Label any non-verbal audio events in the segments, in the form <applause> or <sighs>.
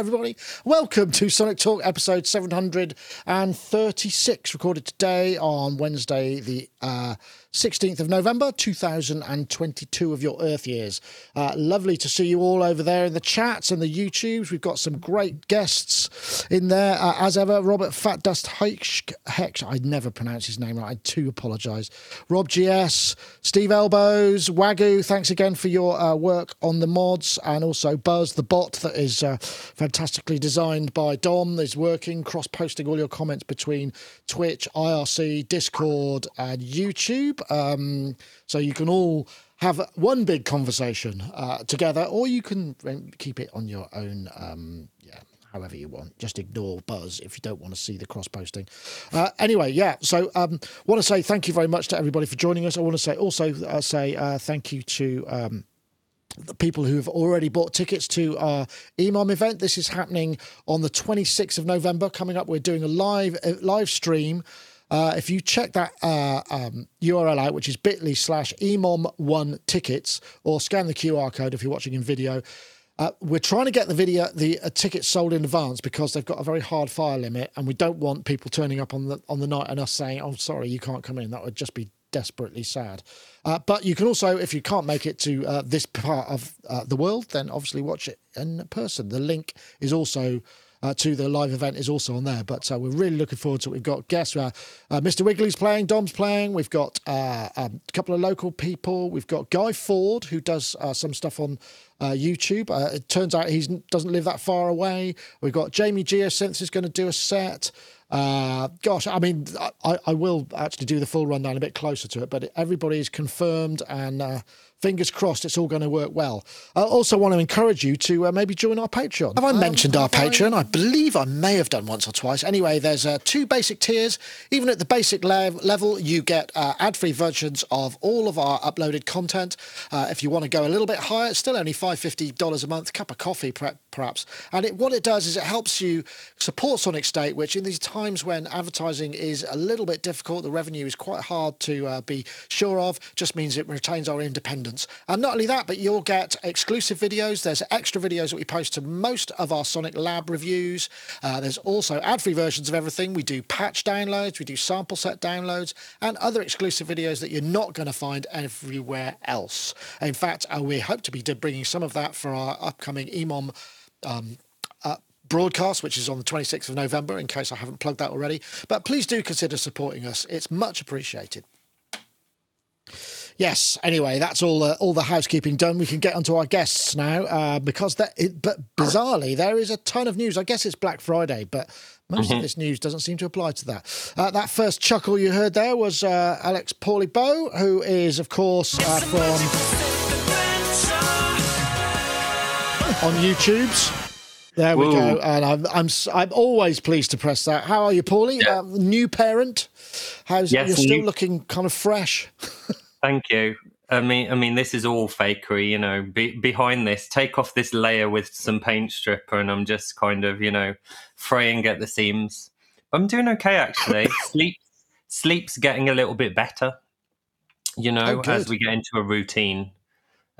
everybody. Welcome to Sonic Talk episode 736, recorded today on Wednesday, the uh, 16th of November 2022 of your Earth years. Uh, lovely to see you all over there in the chats and the YouTubes. We've got some great guests in there. Uh, as ever, Robert Fat Dust Hex, Hex, I never pronounce his name right. I do apologise. Rob GS, Steve Elbows, Wagyu, thanks again for your uh, work on the mods, and also Buzz the bot that is uh, fantastically designed by Dom. Is working cross posting all your comments between Twitch, IRC, Discord, and YouTube. Um, so you can all have one big conversation uh, together, or you can um, keep it on your own. Um, yeah, however you want. Just ignore Buzz if you don't want to see the cross posting. Uh, anyway, yeah. So, um, want to say thank you very much to everybody for joining us. I want to say also uh, say uh, thank you to. Um, the people who have already bought tickets to our EMOM event. This is happening on the 26th of November. Coming up, we're doing a live a live stream uh, if you check that uh, um, URL out, which is bit.ly slash emom1 tickets, or scan the QR code if you're watching in video, uh, we're trying to get the video, the uh, tickets sold in advance because they've got a very hard fire limit, and we don't want people turning up on the on the night and us saying, "Oh, sorry, you can't come in." That would just be desperately sad. Uh, but you can also, if you can't make it to uh, this part of uh, the world, then obviously watch it in person. The link is also uh, to the live event is also on there. But uh, we're really looking forward to it. We've got guests. Uh, uh Mr. Wiggly's playing, Dom's playing. We've got uh, um, a couple of local people. We've got Guy Ford, who does uh, some stuff on YouTube. it turns out he doesn't live that far away. We've got Jamie Geosynth is going to do a set. Uh, gosh, I mean, I, I, will actually do the full rundown a bit closer to it, but everybody is confirmed and uh, fingers crossed it's all going to work well. I also want to encourage you to uh, maybe join our Patreon. Have I um, mentioned our Patreon? I... Believe I may have done once or twice. Anyway, there's uh, two basic tiers. Even at the basic le- level, you get uh, ad free versions of all of our uploaded content. Uh, if you want to go a little bit higher, it's still only $550 a month, cup of coffee perhaps. And it, what it does is it helps you support Sonic State, which in these times when advertising is a little bit difficult, the revenue is quite hard to uh, be sure of, just means it retains our independence and not only that, but you'll get exclusive videos. There's extra videos that we post to most of our Sonic Lab reviews. Uh, there's also ad free versions of everything. We do patch downloads, we do sample set downloads, and other exclusive videos that you're not going to find everywhere else. In fact, uh, we hope to be bringing some of that for our upcoming EMOM. Um, uh, broadcast, which is on the 26th of November, in case I haven't plugged that already. But please do consider supporting us, it's much appreciated. Yes. Anyway, that's all. Uh, all the housekeeping done. We can get onto our guests now uh, because that. It, but bizarrely, there is a ton of news. I guess it's Black Friday, but most mm-hmm. of this news doesn't seem to apply to that. Uh, that first chuckle you heard there was uh, Alex Paulie Bow, who is, of course, uh, from on YouTube's. There we go. And I'm, I'm I'm always pleased to press that. How are you, Paulie? Yeah. Um, new parent. How's yes, you're still new... looking kind of fresh? <laughs> Thank you. I mean, I mean, this is all fakery, you know. Be, behind this, take off this layer with some paint stripper, and I'm just kind of, you know, fraying at the seams. I'm doing okay actually. <laughs> Sleep, sleep's getting a little bit better, you know, oh, as we get into a routine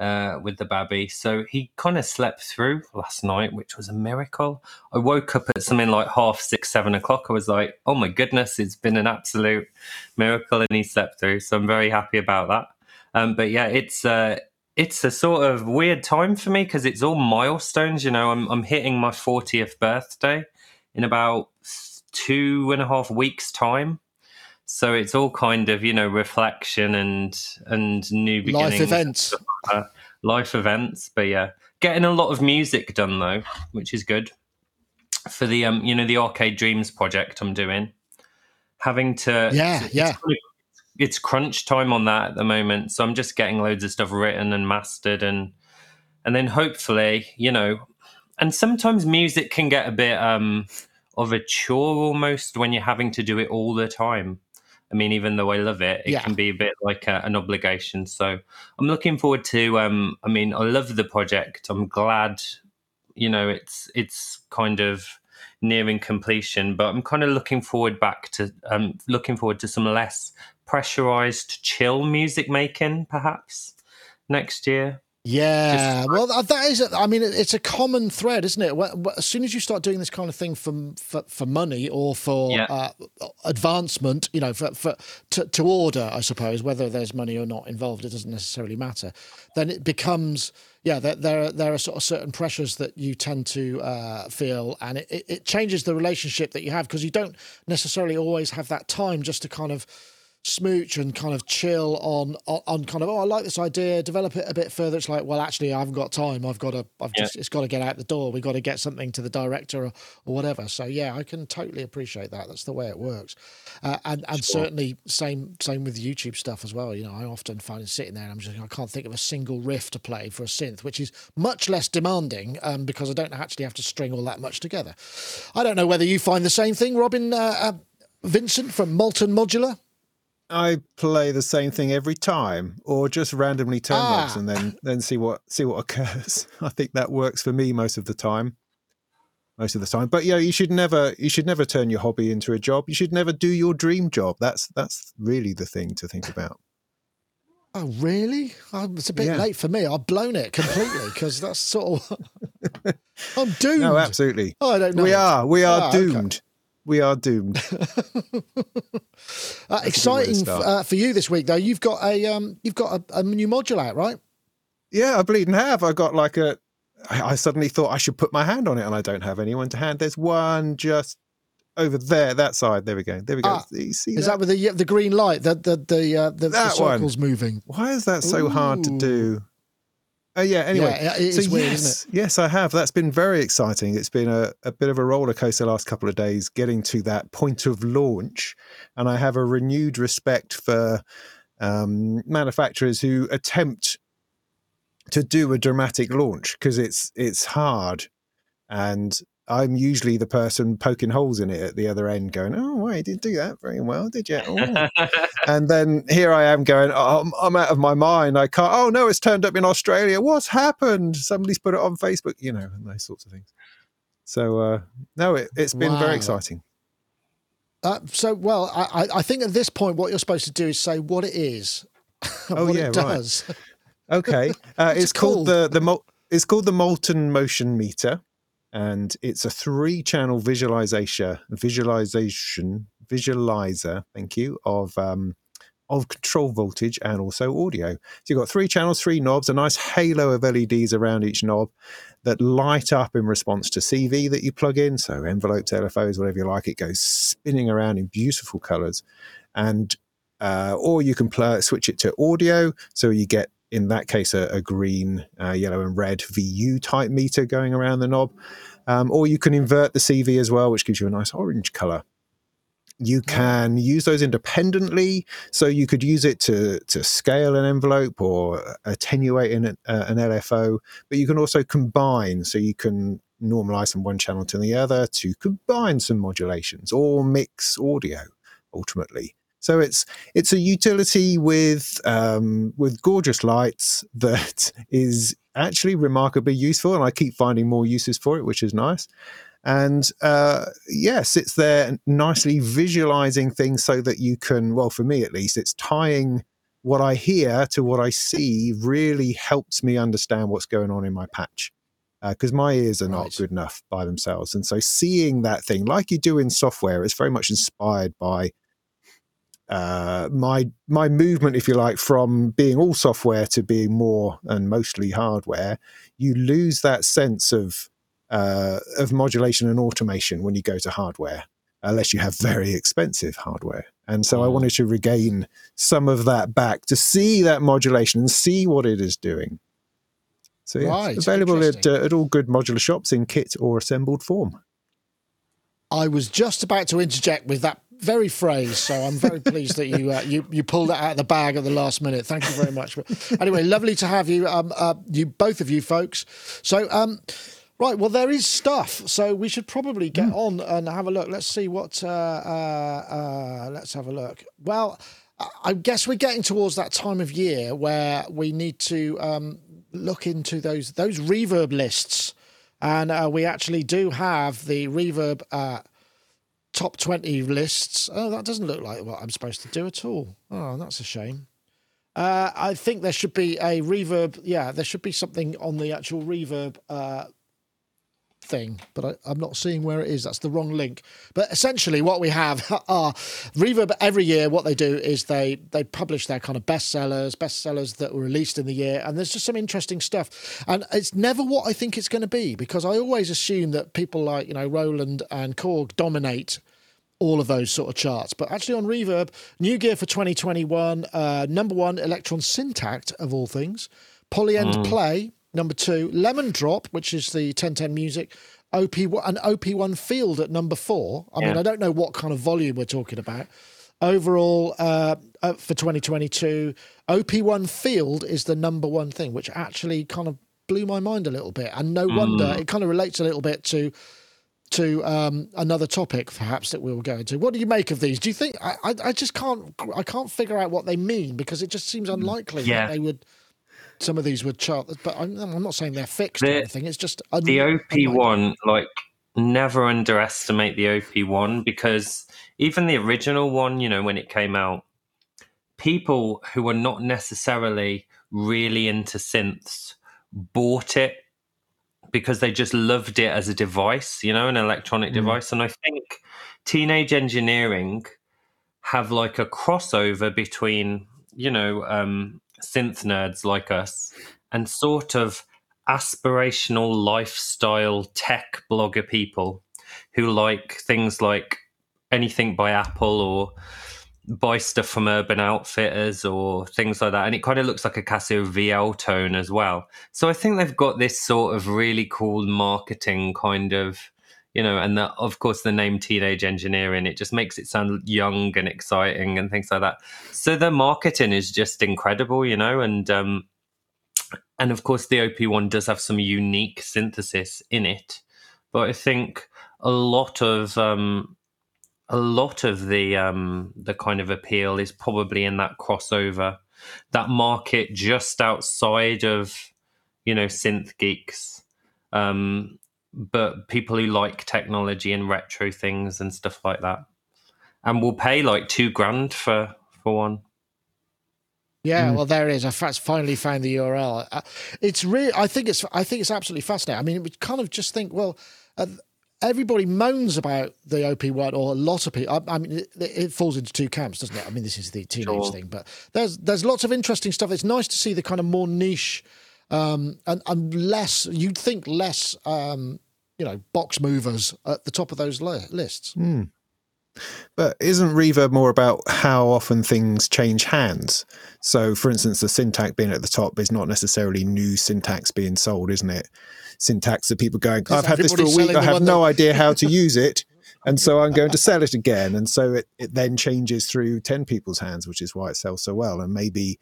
uh, with the baby. So he kind of slept through last night, which was a miracle. I woke up at something like half six, seven o'clock. I was like, oh my goodness, it's been an absolute miracle, and he slept through. So I'm very happy about that. Um, but yeah, it's uh, it's a sort of weird time for me because it's all milestones. You know, I'm I'm hitting my 40th birthday in about two and a half weeks' time. So it's all kind of you know reflection and and new beginnings. Life events. Uh, life events, but yeah, getting a lot of music done though, which is good for the um you know the Arcade Dreams project I'm doing. Having to yeah it's, yeah. It's, it's crunch time on that at the moment, so I'm just getting loads of stuff written and mastered, and and then hopefully you know, and sometimes music can get a bit um of a chore almost when you're having to do it all the time. I mean, even though I love it, it yeah. can be a bit like a, an obligation. So I'm looking forward to. Um, I mean, I love the project. I'm glad, you know, it's it's kind of nearing completion, but I'm kind of looking forward back to um, looking forward to some less pressurized, chill music making, perhaps next year. Yeah, well, that is. I mean, it's a common thread, isn't it? As soon as you start doing this kind of thing for for, for money or for yeah. uh, advancement, you know, for, for to, to order, I suppose, whether there's money or not involved, it doesn't necessarily matter. Then it becomes, yeah, there there are, there are sort of certain pressures that you tend to uh, feel, and it, it changes the relationship that you have because you don't necessarily always have that time just to kind of smooch and kind of chill on, on, on kind of oh I like this idea develop it a bit further. It's like well actually I haven't got time. I've got to I've yeah. just it's got to get out the door. We've got to get something to the director or, or whatever. So yeah I can totally appreciate that. That's the way it works. Uh, and and sure. certainly same same with YouTube stuff as well. You know I often find sitting there and I'm just I can't think of a single riff to play for a synth which is much less demanding um, because I don't actually have to string all that much together. I don't know whether you find the same thing Robin uh, uh, Vincent from Molten Modular I play the same thing every time, or just randomly turn ah. knobs and then then see what see what occurs. <laughs> I think that works for me most of the time. Most of the time, but yeah, you should never you should never turn your hobby into a job. You should never do your dream job. That's that's really the thing to think about. Oh, really? Oh, it's a bit yeah. late for me. I've blown it completely because that's sort of. <laughs> I'm doomed. No, absolutely. Oh, I don't know. We are. We are ah, doomed. Okay we are doomed. <laughs> uh, exciting uh, for you this week, though. You've got a um, you've got a, a, new module out, right? Yeah, I bleeding have. I got like a. I suddenly thought I should put my hand on it, and I don't have anyone to hand. There's one just over there, that side. There we go. There we go. Ah, is that? that with the the green light? The the the uh, the, the circles one. moving. Why is that so Ooh. hard to do? Oh yeah. Anyway, yeah, it so weird, yes, yes, I have. That's been very exciting. It's been a, a bit of a roller coaster last couple of days, getting to that point of launch, and I have a renewed respect for um, manufacturers who attempt to do a dramatic launch because it's it's hard, and I'm usually the person poking holes in it at the other end, going, "Oh, well, you didn't do that very well, did you?" Oh. <laughs> and then here I am going, oh, I'm, I'm, out of my mind. I can't. Oh no, it's turned up in Australia. What's happened? Somebody's put it on Facebook, you know, and those sorts of things. So uh, no, it, has been wow. very exciting. Uh, so well, I, I think at this point, what you're supposed to do is say what it is. <laughs> oh yeah, it does. Right. Okay, <laughs> uh, it's, it's called the the it's called the Molten Motion Meter and it's a three channel visualization visualization visualizer thank you of um, of control voltage and also audio. So you've got three channels three knobs a nice halo of leds around each knob that light up in response to cv that you plug in. So envelopes lfos whatever you like it goes spinning around in beautiful colors. And uh, or you can play, switch it to audio so you get in that case, a, a green, uh, yellow, and red VU type meter going around the knob. Um, or you can invert the CV as well, which gives you a nice orange color. You can use those independently, so you could use it to to scale an envelope or attenuate an, uh, an LFO. But you can also combine, so you can normalize from one channel to the other to combine some modulations or mix audio ultimately. So it's it's a utility with um, with gorgeous lights <laughs> that is actually remarkably useful, and I keep finding more uses for it, which is nice. And uh, yeah, sits there nicely visualizing things so that you can, well, for me at least, it's tying what I hear to what I see really helps me understand what's going on in my patch because uh, my ears are not right. good enough by themselves. And so seeing that thing, like you do in software, is very much inspired by uh, my my movement, if you like, from being all software to being more and mostly hardware, you lose that sense of uh, of modulation and automation when you go to hardware, unless you have very expensive hardware. And so I mm. wanted to regain some of that back to see that modulation and see what it is doing. So yeah, right, it's available at, uh, at all good modular shops in kit or assembled form. I was just about to interject with that very phrase. So I'm very pleased that you uh, you you pulled that out of the bag at the last minute. Thank you very much. But anyway, lovely to have you, um, uh, you both of you folks. So. Um, Right, well, there is stuff, so we should probably get mm. on and have a look. Let's see what. Uh, uh, uh, let's have a look. Well, I guess we're getting towards that time of year where we need to um, look into those those reverb lists, and uh, we actually do have the reverb uh, top 20 lists. Oh, that doesn't look like what I'm supposed to do at all. Oh, that's a shame. Uh, I think there should be a reverb. Yeah, there should be something on the actual reverb uh, thing, but I, am not seeing where it is. That's the wrong link. But essentially, what we have <laughs> are Reverb. Every year, what they do is they they publish their kind of bestsellers, bestsellers that were released in the year, and there's just some interesting stuff. And it's never what I think it's going to be because I always assume that people like you know Roland and Korg dominate all of those sort of charts. But actually, on Reverb, new gear for 2021, uh, number one, Elektron Syntakt of all things, Polyend mm. Play, number two, Lemon Drop, which is the 1010 music, OP an OP1 Field at number four. I yeah. mean, I don't know what kind of volume we're talking about. Overall, uh, for 2022, OP1 Field is the number one thing, which actually kind of blew my mind a little bit. And no mm. wonder it kind of relates a little bit to to um, another topic, perhaps that we will go into. What do you make of these? Do you think I, I, I just can't I can't figure out what they mean because it just seems unlikely yeah. that they would some of these would chart, but I'm, I'm not saying they're fixed the, or anything. It's just un- the OP one. Like, never underestimate the OP one because even the original one, you know, when it came out, people who were not necessarily really into synths bought it because they just loved it as a device, you know, an electronic mm. device. And I think teenage engineering have like a crossover between, you know, um, synth nerds like us and sort of aspirational lifestyle tech blogger people who like things like anything by Apple or buy stuff from Urban Outfitters or things like that. And it kind of looks like a Casio VL tone as well. So I think they've got this sort of really cool marketing kind of you know, and the, of course the name teenage engineering, it just makes it sound young and exciting and things like that. So the marketing is just incredible, you know, and um, and of course the OP1 does have some unique synthesis in it, but I think a lot of um, a lot of the um, the kind of appeal is probably in that crossover, that market just outside of you know synth geeks. Um, but people who like technology and retro things and stuff like that, and will pay like two grand for for one. Yeah, mm. well, there it is. I finally found the URL. Uh, it's really, I think it's, I think it's absolutely fascinating. I mean, we kind of just think, well, uh, everybody moans about the OP one, or a lot of people. I, I mean, it, it, falls into two camps, doesn't it? I mean, this is the teenage sure. thing, but there's there's lots of interesting stuff. It's nice to see the kind of more niche um, and, and less, you'd think less, um, you know, box movers at the top of those li- lists. Mm. But isn't reverb more about how often things change hands? So, for instance, the Syntakts being at the top is not necessarily new Syntakts being sold, isn't it? Syntakts that people going, I've had this for a week, I have no that... idea how to <laughs> use it. And so I'm going to sell it again. And so it, it then changes through 10 people's hands, which is why it sells so well. And maybe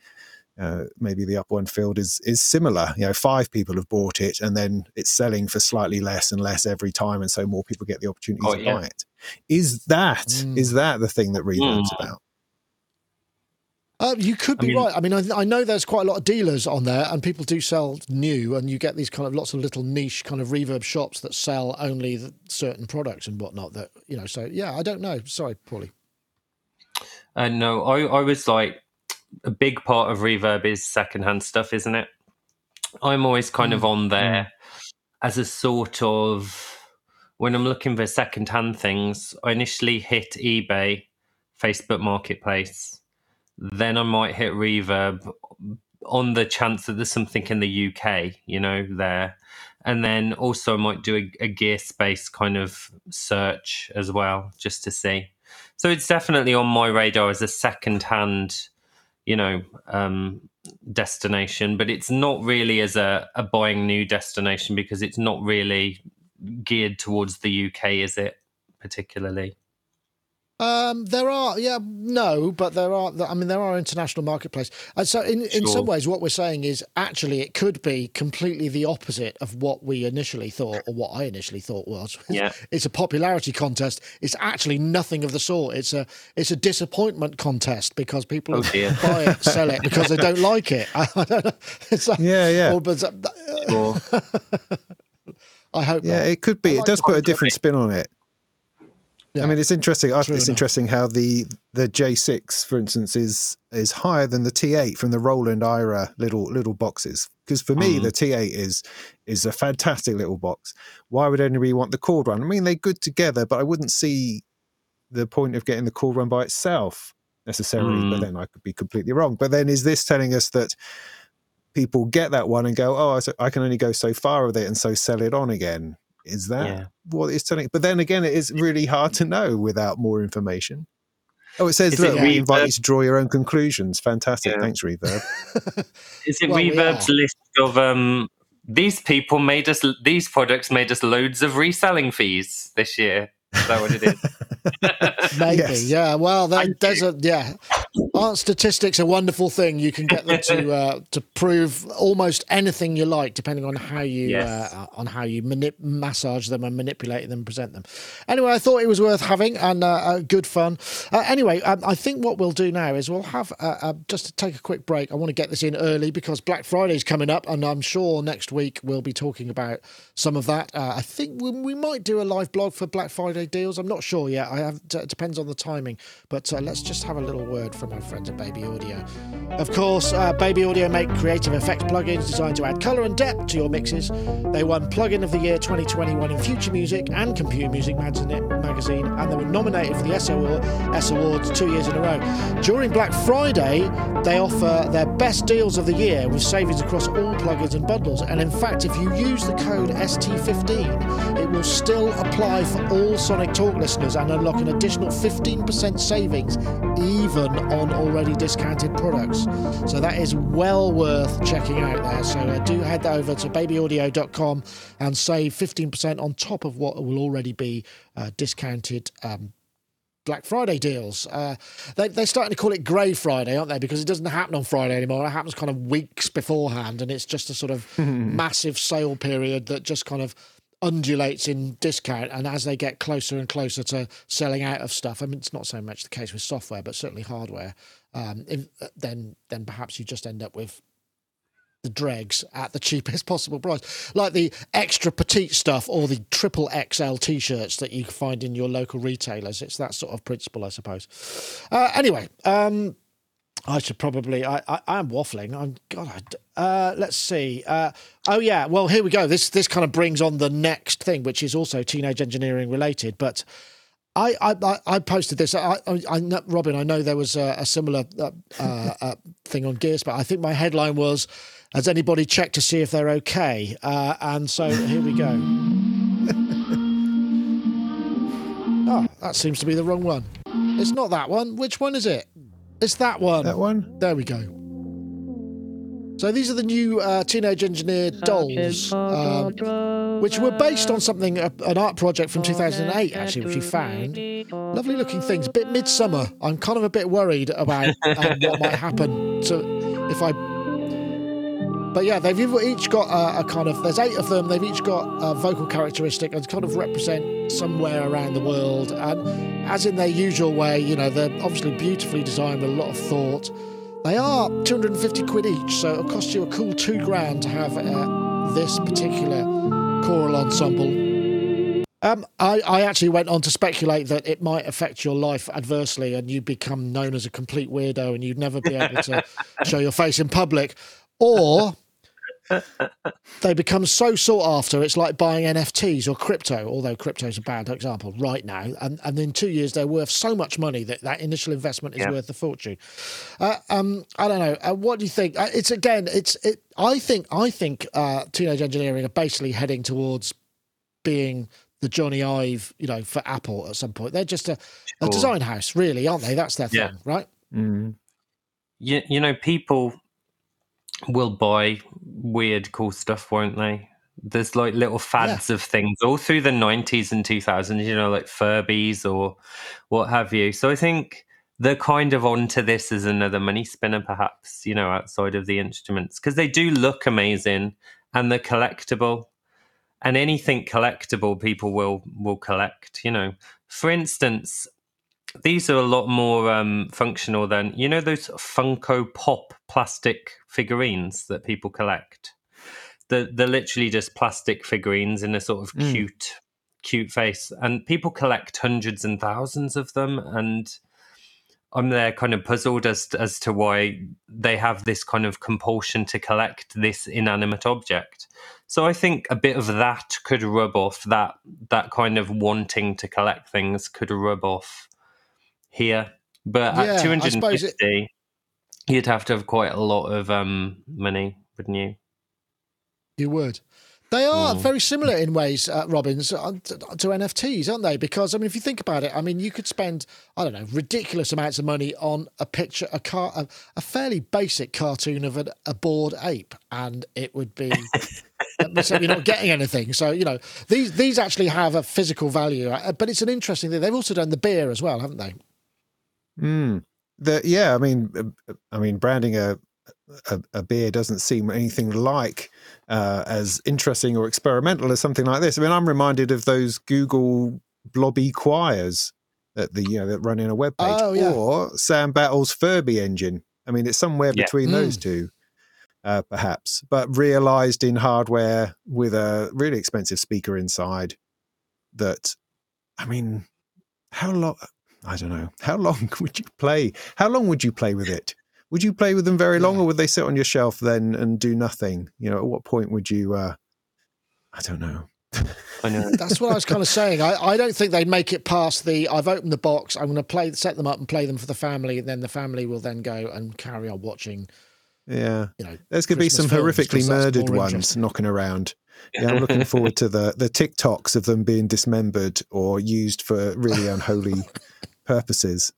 uh, maybe the OP one Field is is similar. You know, five people have bought it, and then it's selling for slightly less and less every time, and so more people get the opportunity oh, to yeah. buy it. Is that mm. is that the thing that Reverb's mm. about? Uh, you could be I mean, right. I mean, I, I, know there's quite a lot of dealers on there, and people do sell new, and you get these kind of lots of little niche kind of reverb shops that sell only certain products and whatnot. That you know, so yeah, I don't know. Sorry, Paulie. Uh, no, I, I was like a big part of reverb is secondhand stuff, isn't it? I'm always kind mm. of on there mm. as a sort of when I'm looking for secondhand things. I initially hit eBay, Facebook Marketplace, then I might hit reverb on the chance that there's something in the UK, you know, there. And then also I might do a, a Gearspace kind of search as well, just to see. So it's definitely on my radar as a second-hand you know um, destination, but it's not really as a, a buying new destination because it's not really geared towards the UK, is it? Particularly. Um, there are, yeah, no, but there are. I mean, there are international marketplaces. And so, in, in some ways, what we're saying is actually it could be completely the opposite of what we initially thought, or what I initially thought was. Yeah, <laughs> it's a popularity contest. It's actually nothing of the sort. It's a it's a disappointment contest because people oh, buy it, sell it because they don't like it. I don't know. It's like, yeah, yeah. Or, but, uh, <laughs> I hope. Yeah, not. it could be. Like it does put a different spin on it. Yeah. I mean, it's interesting. True it's enough. interesting how the the J6, for instance, is is higher than the T8 from the Roland Aira little little boxes. Because for me, mm. the T8 is is a fantastic little box. Why would anybody want the cord Run? I mean, they're good together, but I wouldn't see the point of getting the cord Run by itself necessarily. Mm. But then I could be completely wrong. But then, is this telling us that? People get that one and go, oh, I can only go so far with it, and so sell it on again is that yeah. what it's telling? But then again, it is really hard to know without more information. Oh, it says, look, it we invite you to draw your own conclusions. Fantastic. Yeah. Thanks, Reverb. <laughs> is it well, Reverb's list of um, these people made us, these products made us loads of reselling fees this year? Is that what it is? <laughs> <laughs> Maybe, yes. yeah. Well, that, there's a yeah. Aren't statistics a wonderful thing? You can get them to <laughs> uh, to prove almost anything you like, depending on how you yes. uh, on how you manip- massage them and manipulate them, and present them. Anyway, I thought it was worth having and uh, good fun. Uh, anyway, um, I think what we'll do now is we'll have uh, uh, just to take a quick break. I want to get this in early because Black Friday is coming up, and I'm sure next week we'll be talking about some of that. I think we, we, might do a live blog for Black Friday deals. I'm not sure yet. I have it depends on the timing, but let's just have a little word from our friends at Baby Audio. Of course, uh, Baby Audio make creative effects plugins designed to add colour and depth to your mixes. They won Plugin of the Year 2021 in Future Music and Computer Music magazine, and they were nominated for the S, Awards two years in a row. During Black Friday, they offer their best deals of the year with savings across all plugins and bundles. And in fact, if you use the code ST15, it will still apply for all Sonic Talk listeners and unlock an additional 15% savings, even on already discounted products. So that is well worth checking out there. So uh, do head over to babyaudio.com and save 15% on top of what will already be uh, discounted um, Black Friday deals. Uh, they, they're starting to call it Grey Friday, aren't they? Because it doesn't happen on Friday anymore. It happens kind of weeks beforehand, and it's just a sort of <laughs> massive sale period that just kind of undulates in discount and as they get closer and closer to selling out of stuff i mean it's not so much the case with software but certainly hardware um, if, then then perhaps you just end up with the dregs at the <laughs> cheapest possible price. Like the extra petite stuff or the triple xl t-shirts that you find in your local retailers. It's that sort of principle i suppose. Uh, anyway um, I should probably. I, I am waffling. I'm God. I, uh, let's see. Uh, oh yeah. Well, here we go. This this kind of brings on the next thing, which is also teenage engineering related. But I I, I posted this. I, I, I Robin. I know there was a, a similar uh, uh, uh thing on Gears, but I think my headline was, "Has anybody checked to see if they're okay?" Uh, and so here we go. oh, <laughs> that seems to be the wrong one. It's not that one. Which one is it? It's that one. That one? There we go. So these are the new uh, Teenage Engineer dolls, um, which were based on something, uh, an art project from 2008, actually, which we found. Lovely looking things, a bit midsummer. I'm kind of a bit worried about um, what might happen to if I but yeah, they've each got a, a, kind of. There's eight of them. They've each got a vocal characteristic and kind of represent somewhere around the world. And as in their usual way, you know, they're obviously beautifully designed with a lot of thought. They are 250 quid each, so it'll cost you a cool two grand to have uh, this particular choral ensemble. Um, I, I actually went on to speculate that it might affect your life adversely and you'd become known as a complete weirdo and you'd never be able to <laughs> show your face in public or they become so sought after. It's like buying NFTs or crypto, although crypto is a bad example right now. And, and in two years, they're worth so much money that that initial investment is yeah. worth a fortune. Uh, um, I don't know. Uh, what do you think? Uh, it's again, it's it. I think I think uh, teenage engineering are basically heading towards being the Jony Ive, you know, for Apple at some point. They're just a, a design house, really, aren't they? That's their yeah. thing, right? Mm. You, you know, people will buy weird, cool stuff, won't they? There's like little fads yeah. of things all through the 90s and 2000s, you know, like Furbies or what have you. So I think they're kind of onto this as another money spinner, perhaps, you know, outside of the instruments, because they do look amazing and they're collectible. And anything collectible, people will will collect. You know, for instance, these are a lot more um, functional than you know those Funko Pop plastic figurines that people collect. They're, they're literally just plastic figurines in a sort of mm. cute, cute face, and people collect hundreds and thousands of them, and I'm there kind of puzzled as as to why they have this kind of compulsion to collect this inanimate object. So I think a bit of that could rub off that that kind of wanting to collect things could rub off here. But yeah, at 250, it... you'd have to have quite a lot of um, money, wouldn't you? You would. They are mm. very similar in ways, uh, Robbins, uh, to, to, NFTs, aren't they? Because I mean, if you think about it, I mean, you could spend I don't know ridiculous amounts of money on a picture, a car, a, a fairly basic cartoon of an, a bored ape, and it would be <laughs> you're not getting anything. So you know, these these actually have a physical value, uh, but it's an interesting thing. They've also done the beer as well, haven't they? Hmm. The, yeah, I mean, uh, I mean, branding a a, a, beer doesn't seem anything like uh, as interesting or experimental as something like this. I mean, I'm reminded of those Google blobby choirs that the you know that run in a web page, oh, yeah. or Sam Battle's Furby engine. I mean, it's somewhere yeah. between mm. those two, uh, perhaps, but realized in hardware with a really expensive speaker inside. That, I mean, how long? I don't know. How long <laughs> would you play? How long would you play with it? Would you play with them very long, yeah. or would they sit on your shelf then and do nothing? You know, at what point would you? Uh, I don't know. I know. <laughs> That's what I was kind of saying. I, I don't think they'd make it past the. I've opened the box. I'm going to play, set them up, and play them for the family, and then the family will then go and carry on watching. Yeah, you know, there's going to be some horrifically murdered ones knocking around. Yeah, I'm looking <laughs> forward to the the TikToks of them being dismembered or used for really unholy purposes.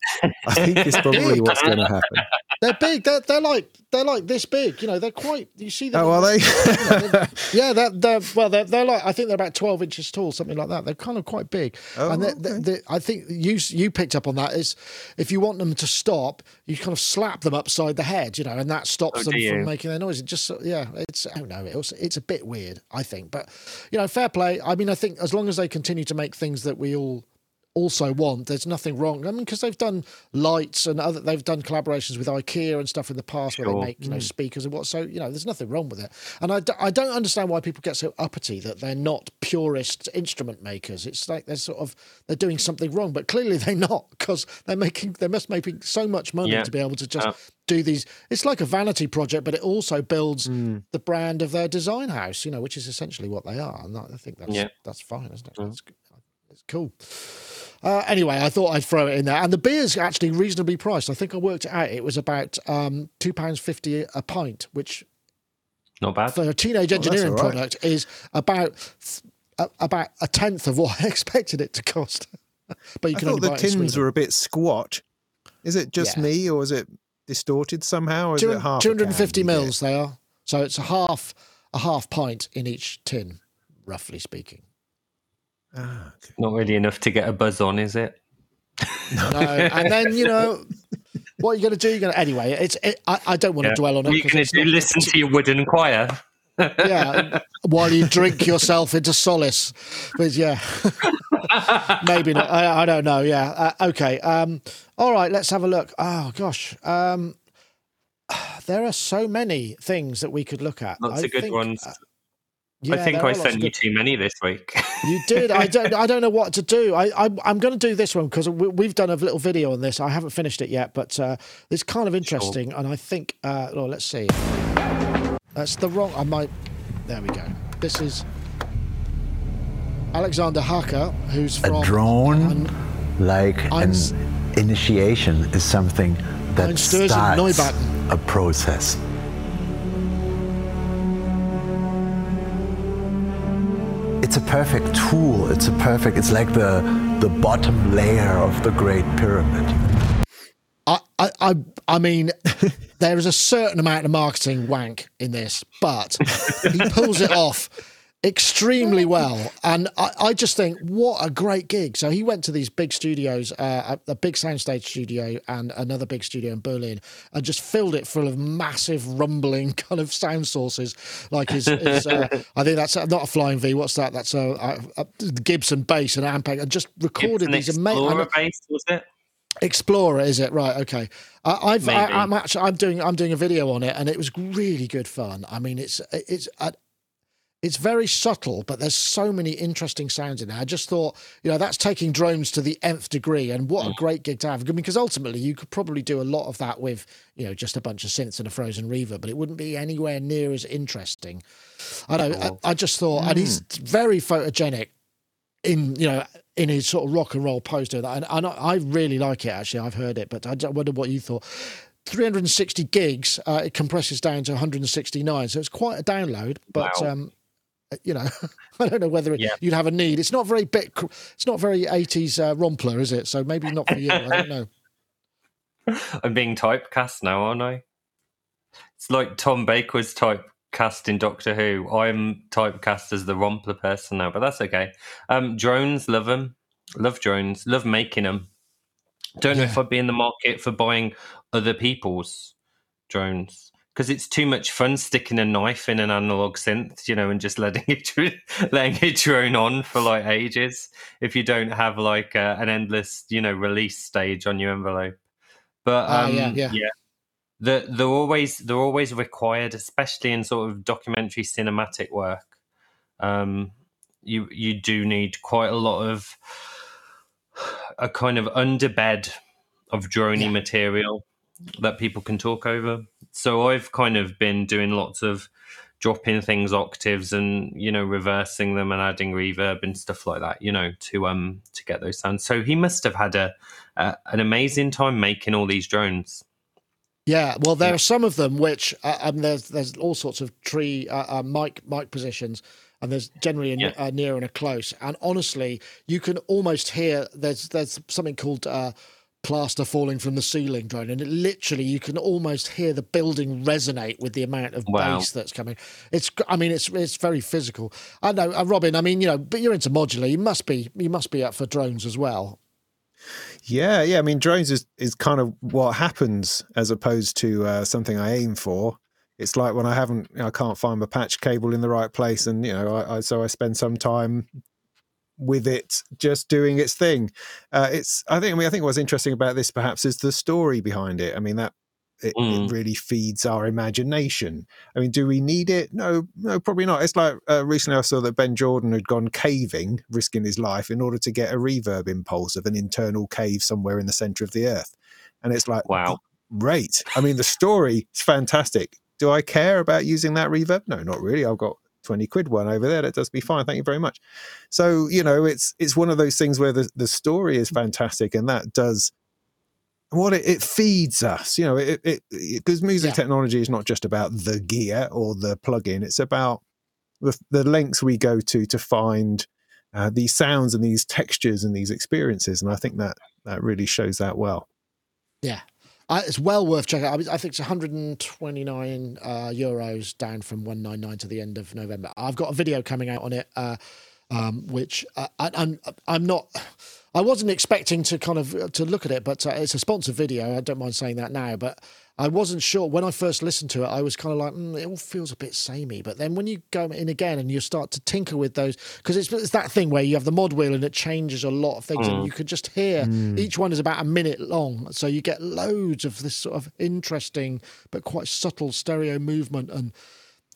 I think it's probably <laughs> what's going to happen. They're big. They're, they're like they're like this big. You know, they're quite. You see them? Oh, are they? <laughs> you know, yeah, they're, they're well. They're, they're like I think they're about twelve inches tall, something like that. They're kind of quite big. Oh, and they're, okay. they're, I think you you picked up on that. Is if you want them to stop, you kind of slap them upside the head, you know, and that stops oh, them from making their noise. It just yeah, it's I don't know. It's it's a bit weird, I think, but you know, fair play. I mean, I think as long as they continue to make things that we all also want. There's nothing wrong. I mean, because they've done lights and other, they've done collaborations with IKEA and stuff in the past sure. where they make you know mm. speakers and what. So you know, there's nothing wrong with it. And I d- I don't understand why people get so uppity that they're not purist instrument makers. It's like they're sort of they're doing something wrong, but clearly they're not because they're making they must making so much money yeah. to be able to just. Uh, do these it's like a vanity project but it also builds mm. the brand of their design house you know which is essentially what they are and i think that's yeah. that's fine isn't it mm. that's, it's cool uh, anyway, I thought I'd throw it in there. And the beer's actually reasonably priced. I think I worked it out. It was about um, £2.50 a pint, which not bad for a teenage oh, engineering oh, right. product is about about a tenth of what <laughs> I expected it to cost. but you can I thought the tins were a bit squat. Is it just yeah. me, or is it distorted somehow? Or is Two, it half? Two hundred and fifty mils. They are. So it's a half a half pint in each tin, roughly speaking. Ah, okay. Not really enough to get a buzz on, is it? no, and then you know what you're going to do. You're going to anyway. It's it, I, I don't want yeah. to dwell on it. You're going to do listen to your wooden choir. yeah, while you drink yourself into solace. But yeah, <laughs> maybe not. I, I, don't know. Yeah. Uh, okay. Um, all right. Let's have a look. Oh gosh. Um, <sighs> there are so many things that we could look at. Lots I of good think, ones. Yeah, I think I sent you too many this week. you did. I <laughs> don't. I don't know what to do. I, I am going to do this one because we, have done a little video on this. I haven't finished it yet, but uh, it's kind of interesting, sure. and I think. Uh, oh, let's see. That's the wrong. I might. There we go. This is Alexander Hacke, who's from a drone. Un, like an initiation is something that starts a process. It's a perfect tool. It's a perfect. It's like the the bottom layer of the Great Pyramid. I I I mean, <laughs> there is a certain amount of marketing wank in this, but he pulls it off extremely well. And I, I, just think, what a great gig. So he went to these big studios, uh, a big soundstage studio and another big studio in Berlin, and just filled it full of massive rumbling <laughs> kind of sound sources. Like his, his uh, <laughs> I think that's not a Flying V. What's that? That's a, a, a Gibson bass and Ampeg, and just recorded Gibson these amazing. bass was it? Explorer, is it right? Okay, uh, I've I, am actually I'm doing I'm doing a video on it, and it was really good fun. I mean, it's it's it's very subtle, but there's so many interesting sounds in there. I just thought, you know, that's taking drones to the nth degree, and what a mm. great gig to have. Because ultimately, you could probably do a lot of that with, you know, just a bunch of synths and a frozen reverb, but it wouldn't be anywhere near as interesting. I know. I, I just thought, mm. and he's mm. very photogenic in, you know, in his sort of rock and roll poster. And, and I really like it. Actually, I've heard it, but I wonder what you thought. 360 gigs, uh, it compresses down to 169, so it's quite a download. But wow. um, you know, <laughs> I don't know whether yeah. you'd have a need. It's not very bit. It's not very eighties uh, rompler, is it? So maybe not for you. I don't know. <laughs> I'm being typecast now, aren't I? It's like Tom Baker's typecast in Doctor Who. I'm typecast as the rompler person now, but that's okay. Um, drones, love them. Love drones. Love making them. Don't know if I'd be in the market for buying other people's drones because it's too much fun sticking a knife in an analog synth, you know, and just letting <laughs> it letting it drone on for like ages. If you don't have like uh, an endless, you know, release stage on your envelope, but ah, um, uh, yeah, yeah, yeah. The, they're always they're always required, especially in sort of documentary cinematic work. Um, you you do need quite a lot of a kind of underbed of drony yeah. material that people can talk over. So I've kind of been doing lots of dropping things octaves and you know reversing them and adding reverb and stuff like that you know to um to get those sounds so he must have had a, a an amazing time making all these drones yeah well there are some of them which uh, um, there's there's all sorts of tree uh, uh, mic mic positions and there's generally a, yeah. a, near and a close and honestly you can almost hear there's there's something called uh plaster falling from the ceiling drone and it literally you can almost hear the building resonate with the amount of wow. bass that's coming. It's i mean it's it's very physical. I know uh, robin i mean you know but you're into modular you must be you must be up for drones as well. Yeah yeah i mean drones is is kind of what happens as opposed to uh, something i aim for. It's like when I haven't, you know, I can't find my patch cable in the right place, and you know, I, I, so I spend some time with it just doing its thing. Uh, it's I think I mean I think what's interesting about this perhaps is the story behind it. I mean that it, mm. it, really feeds our imagination. I mean, do we need it? No, no, probably not. It's like uh, recently I saw that Ben Jordan had gone caving, risking his life in order to get a reverb impulse of an internal cave somewhere in the center of the earth. And it's like, wow, great. I mean, the story is fantastic. Do I care about using that reverb? No, not really. I've got 20 quid one over there that does me fine thank you very much. So you know it's it's one of those things where the, the story is fantastic and that does what it, it feeds us you know it it because music yeah. technology is not just about the gear or the plug-in it's about the, the lengths we go to to find uh, these sounds and these textures and these experiences and i think that that really shows that well. Yeah it's well worth checking out. I, think it's 129 uh, euros down from 199 to the end of November. I've got a video coming out on it, uh, um, which uh, I, I'm I'm not. I wasn't expecting to kind of uh, to look at it, but uh, it's a sponsored video. I don't mind saying that now, but I wasn't sure when I first listened to it. I was kind of like, mm, it all feels a bit samey. But then when you go in again and you start to tinker with those, because it's, it's, that thing where you have the mod wheel and it changes a lot of things, mm. and you could just hear mm. each one is about a minute long, so you get loads of this sort of interesting but quite subtle stereo movement and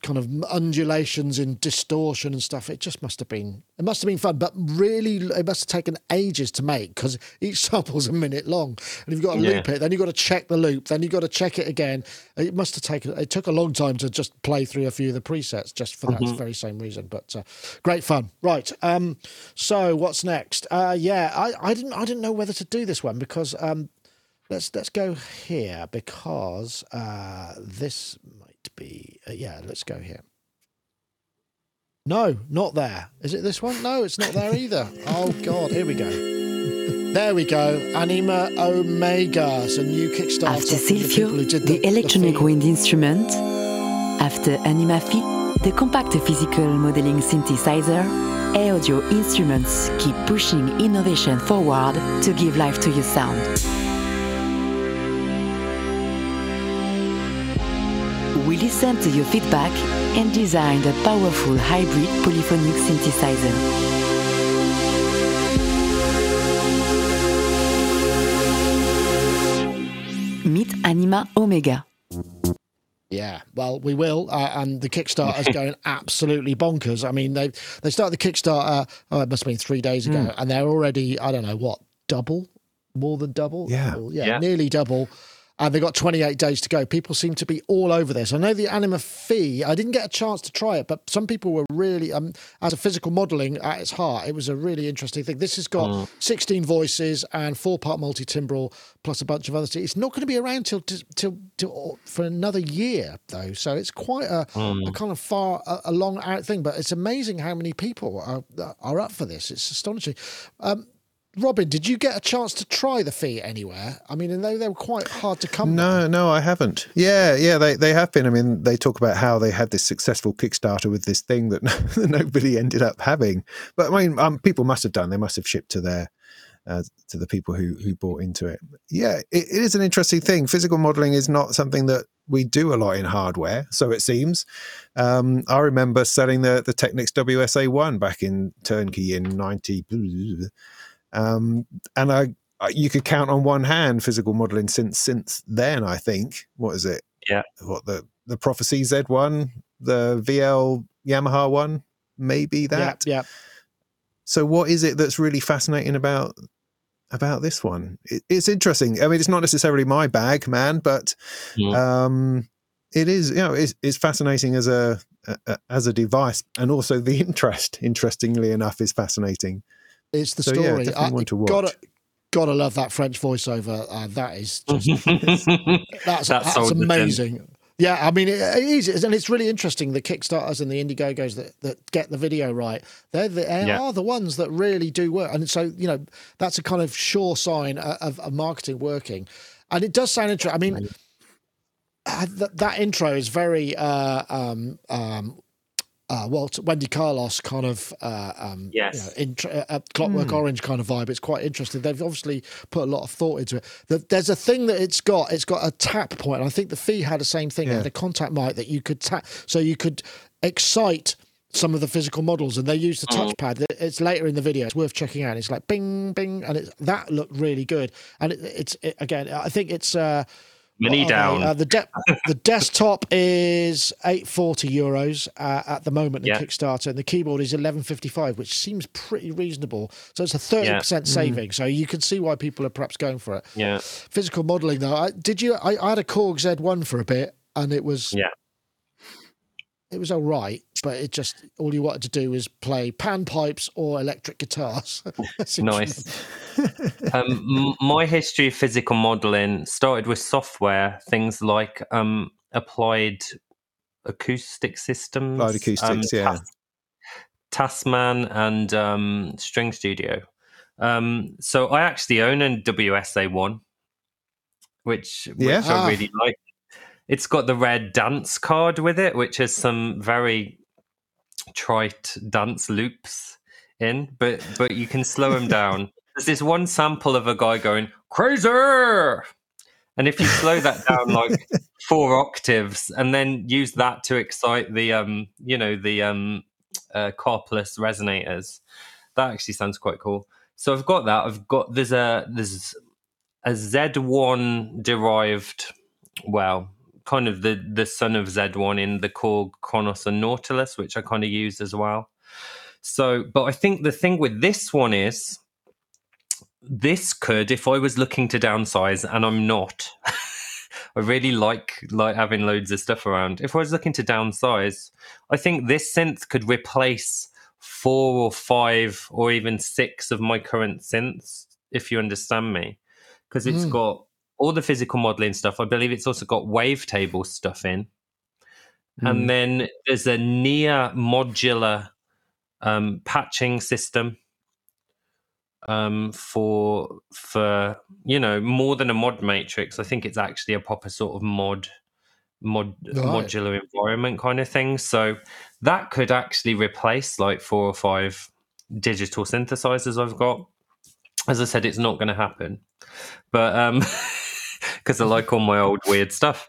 kind of undulations in distortion and stuff. It just must have been it must have been fun, but really it must have taken ages to make because each <laughs> sample's a minute long, and you've got to yeah. loop it, then you've got to check the loop, then you've got to check it again. It must have taken it took a long time to just play through a few of the presets just for that mm-hmm. very same reason. But uh, great fun, right? Um, so what's next? Uh, yeah, I, I didn't I didn't know whether to do this one because um, let's let's go here because uh, this be, uh, yeah, let's go here. No, not there. Is it this one? No, it's not there either. <laughs> oh, God. Here we go. There we go. Anima Omega. It's a new Kickstarter. After Sylphyo, the, the, electronic the wind instrument. After Anima Phi, the compact physical modeling synthesizer. Aodyo instruments keep pushing innovation forward to give life to your sound. We listened to your feedback and designed a powerful hybrid polyphonic synthesizer. Meet Anima Omega. Yeah, well, we will, uh, and the Kickstarter is <laughs> going absolutely bonkers. I mean, they they started the Kickstarter. Oh, it must have been three days ago, mm. and they're already I don't know what double, more than double. Yeah, yeah, yeah. nearly double and they've got 28 days to go. People seem to be all over this. I know the Anima Phi, I didn't get a chance to try it, but some people were really, um, as a physical modelling at its heart, it was a really interesting thing. This has got mm. 16 voices and four part multi timbral plus a bunch of other things. It's not going to be around till, till, till, for another year, though. So it's quite a, mm. a kind of far a, a, long out thing, but it's amazing how many people are, are up for this. It's astonishing. Um, Robin, did you get a chance to try the Phi anywhere? I mean, they, they were quite hard to come. No, by. no, I haven't. Yeah, yeah, they, they have been. I mean, they talk about how they had this successful Kickstarter with this thing <laughs> that nobody ended up having. But I mean, um, people must have done. They must have shipped to their uh, to the people who who bought into it. Yeah, it, it is an interesting thing. Physical modeling is not something that we do a lot in hardware, so it seems. Um, I remember selling the the Technics WSA one back in Turnkey in ninety. 90 um, and I, you could count on one hand physical modeling since since then. I think what is it? Yeah. What the the Prophecy Z one, the VL Yamaha one, maybe that. Yeah. yeah. So what is it that's really fascinating about about this one? It, it's interesting. I mean, it's not necessarily my bag, man, but yeah. um, it is. You know, it's, it's fascinating as a, a as a device, and also the <laughs> interest. Interestingly enough, is fascinating. It's the so, story. Yeah, I, want to watch. Gotta, gotta love that French voiceover. Uh, that is just <laughs> that's, that's, that's amazing. Yeah, I mean, it, it is, and it's really interesting. The Kickstarters and the Indiegogos that, that get the video right, they're the, they yeah. are the ones that really do work. And so, you know, that's a kind of sure sign of, of marketing working. And it does sound interesting. I mean, that, that intro is very uh, um, um, uh, Walt, Wendy Carlos kind of uh, um, yes. you know, uh, Clockwork mm. Orange kind of vibe. It's quite interesting. They've obviously put a lot of thought into it. there's a thing that it's got. It's got a tap point. I think the Phi had the same thing. Yeah. It had a contact mic that you could tap, so you could excite some of the physical models, and they use the mm. touchpad. It's later in the video. It's worth checking out. It's like bing, bing, and it, that looked really good. And it, it's it, again, I think it's. Uh, Mini down. Uh, the de- the desktop is eight forty euros uh, at the moment in yeah. Kickstarter, and the keyboard is eleven fifty five, which seems pretty reasonable. So it's a thirty yeah. percent mm. saving. Mm. So you can see why people are perhaps going for it. Yeah. Physical modelling though, I, did you? I, I had a Korg Z one for a bit, and it was yeah it was all right, but it just all you wanted to do was play panpipes or electric guitars. <laughs> nice. <laughs> um, my history of physical modeling started with software, things like um, applied acoustic systems, applied acoustics, um, yeah, Tassman and um, String Studio. Um, so I actually own a WSA one, which, yeah. which ah. I really like. It's got the red dance card with it, which has some very trite dance loops in, but but you can slow them down. <laughs> There's this one sample of a guy going crazy, and if you slow that down like <laughs> four octaves, and then use that to excite the um, you know, the um, uh, resonators, that actually sounds quite cool. So I've got that. I've got there's a there's a Z1 derived well kind of the the son of Z1 in the Korg Kronos and Nautilus, which I kind of use as well. So, but I think the thing with this one is this could, if I was looking to downsize, and I'm not. <laughs> I really like like having loads of stuff around. If I was looking to downsize, I think this synth could replace four or five or even six of my current synths, if you understand me, because it's mm. got all the physical modeling stuff. I believe it's also got wavetable stuff in. Mm. And hmm. then there's a near modular um, patching system um, for for you know more than a mod matrix. I think it's actually a proper sort of mod mod right. modular environment kind of thing. So that could actually replace like four or five digital synthesizers I've got. As I said, it's not going to happen, but um, <laughs> because I like all my old weird stuff.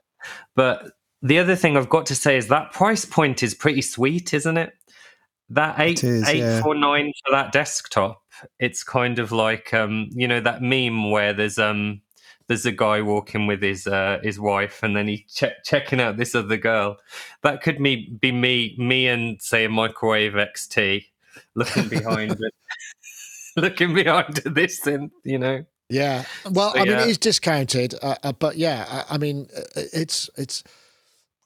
But the other thing I've got to say is that price point is pretty sweet, isn't it? That eight eight four nine for that desktop. It's kind of like um, you know that meme where there's um there's a guy walking with his uh, his wife, and then he che- checking out this other girl. That could me be me, me and say a microwave XT looking behind <laughs> it, looking behind <laughs> this synth, you know. Yeah, well, I mean, it is discounted, uh, uh, but yeah, I, I, mean, uh, it's it's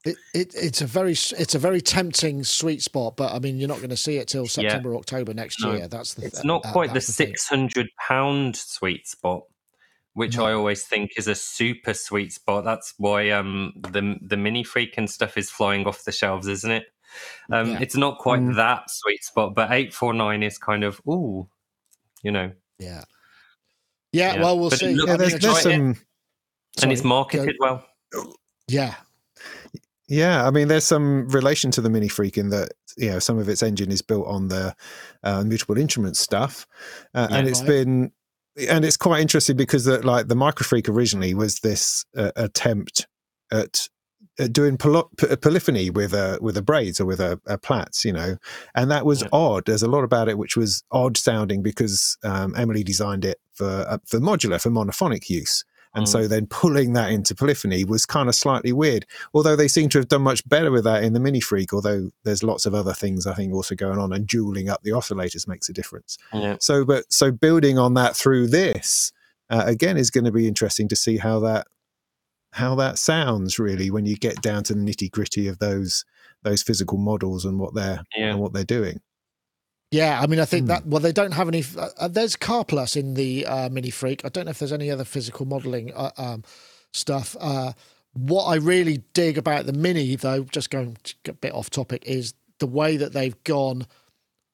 it, it, it's a very it's a very tempting sweet spot, but I mean, you're not going to see it till September, yeah. October next no, year. That's the, it's not quite the six hundred pound sweet spot, which no. I always think is a super sweet spot. That's why um the the mini freak and stuff is flying off the shelves, isn't it? Um, yeah. It's not quite mm. that sweet spot, but eight four nine is kind of ooh, you know. Yeah. Yeah, yeah. well, we'll but see. Look, yeah, there's, there's some, and it's marketed well. Yeah. Yeah, I mean, there's some relation to the Mini Freak in that you know some of its engine is built on the uh, mutable instruments stuff, uh, yeah, and it's right. been and it's quite interesting because the, like the Micro Freak originally was this uh, attempt at uh, doing poly- polyphony with a with a braids or with a, a Plaits, you know, and that was yeah. odd. There's a lot about it which was odd sounding because um, Emily designed it for uh, for modular for monophonic use, and mm. so then pulling that into polyphony was kind of slightly weird. Although they seem to have done much better with that in the Mini Freak, although there's lots of other things I think also going on, and dueling up the oscillators makes a difference. Yeah. So, but so building on that through this. Uh, again, is going to be interesting to see how that how that sounds really when you get down to the nitty gritty of those those physical models and what they're yeah. and what they're doing. Yeah, I mean, I think mm. that well, they don't have any. Uh, uh, there's Karplus in the uh, Mini Freak. I don't know if there's any other physical modeling uh, um, stuff. Uh, what I really dig about the Mini, though, just going a bit off topic, is the way that they've gone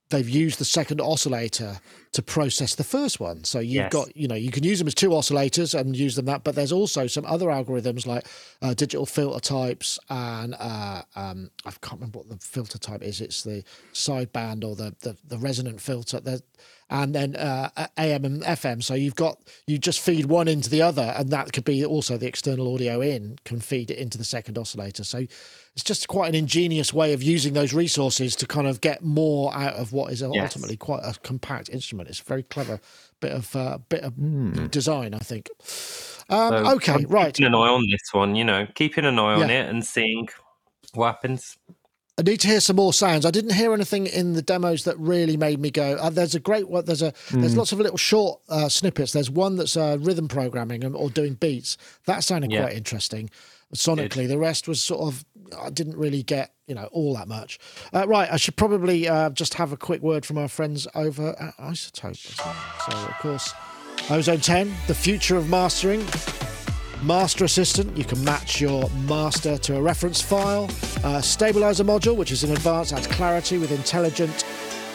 they've used the second oscillator to process the first one. So you've yes. got, you know, you can use them as two oscillators and use them that, but there's also some other algorithms like uh, digital filter types and uh, um, I can't remember what the filter type is. It's the sideband or the the, the resonant filter. There's, and then uh, AM and FM. So you've got you just feed one into the other, and that could be also the external audio in can feed it into the second oscillator. So it's just quite an ingenious way of using those resources to kind of get more out of what is yes. ultimately quite a compact instrument. It's a very clever bit of uh, bit of mm. design, I think. Um, so okay, right. Keeping an eye on this one, you know, keeping an eye on yeah. it and seeing what happens. I need to hear some more sounds. I didn't hear anything in the demos that really made me go. Uh, there's a great one. There's a mm. there's lots of little short uh, snippets. There's one that's uh, rhythm programming or doing beats. That sounded yeah. quite interesting sonically. The rest was sort of I didn't really get you know all that much. Uh, right, I should probably uh, just have a quick word from our friends over at iZotope. So of course, Ozone 10, the future of mastering. Master Assistant, you can match your master to a reference file. Uh, stabilizer module, which is an advanced, adds clarity with intelligent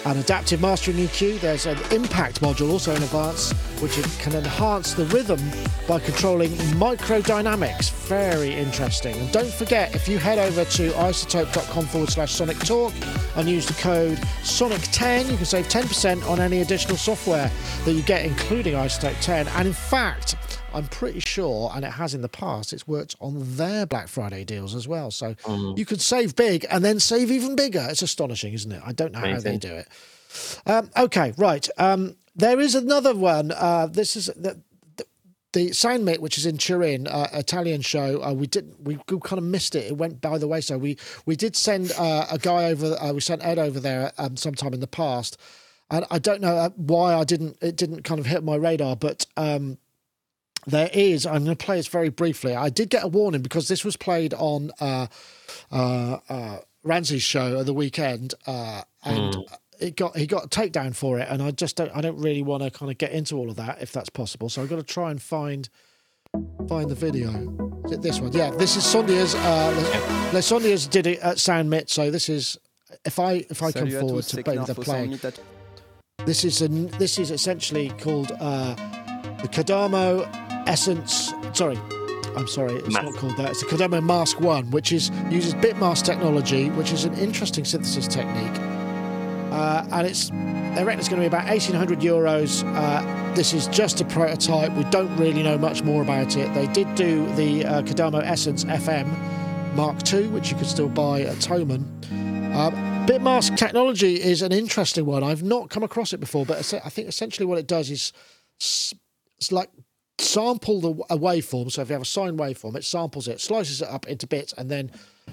and adaptive mastering EQ. There's an impact module, also in advance, which can enhance the rhythm by controlling microdynamics. Very interesting. And don't forget, if you head over to izotope.com forward slash sonic talk and use the code SONIC10, you can save 10% on any additional software that you get, including iZotope 10. And in fact, I'm pretty sure, and it has in the past, it's worked on their Black Friday deals as well. So mm. you can save big and then save even bigger. It's astonishing, isn't it? I don't know Amazing. how they do it. Um, okay, right. Um, there is another one. Uh, this is the, the, the which is in Turin, uh, Italian show. Uh, we did we kind of missed it. It went by the way. So we we did send uh, a guy over. Uh, we sent Ed over there um, sometime in the past, and I don't know uh, why I didn't. It didn't kind of hit my radar, but. Um, there is. I'm going to play this very briefly. I did get a warning because this was played on uh, uh, uh, Ranzy's show at the weekend, uh, and mm. it got he got a takedown for it. And I just don't. I don't really want to kind of get into all of that if that's possible. So I've got to try and find find the video. Is it this one? Yeah, this is Sondias. Uh, Les Sondias did it at Soundmit. So this is if I if I come forward to play the play. This is a, this is essentially called uh, the Kodamo Essence. Sorry, I'm sorry, it's not called that. It's a Kodamo Mask One, which is uses bitmask technology, which is an interesting synthesis technique. Uh, and it's they reckon it's going to be about 1,800 euros. Uh, this is just a prototype. We don't really know much more about it. They did do the uh, Kodamo Essence FM Mark II, which you could still buy at Thomann. Uh, bitmask technology is an interesting one. I've not come across it before, but I think essentially what it does is it's like sample the a waveform. So if you have a sine waveform, it samples it, slices it up into bits, and then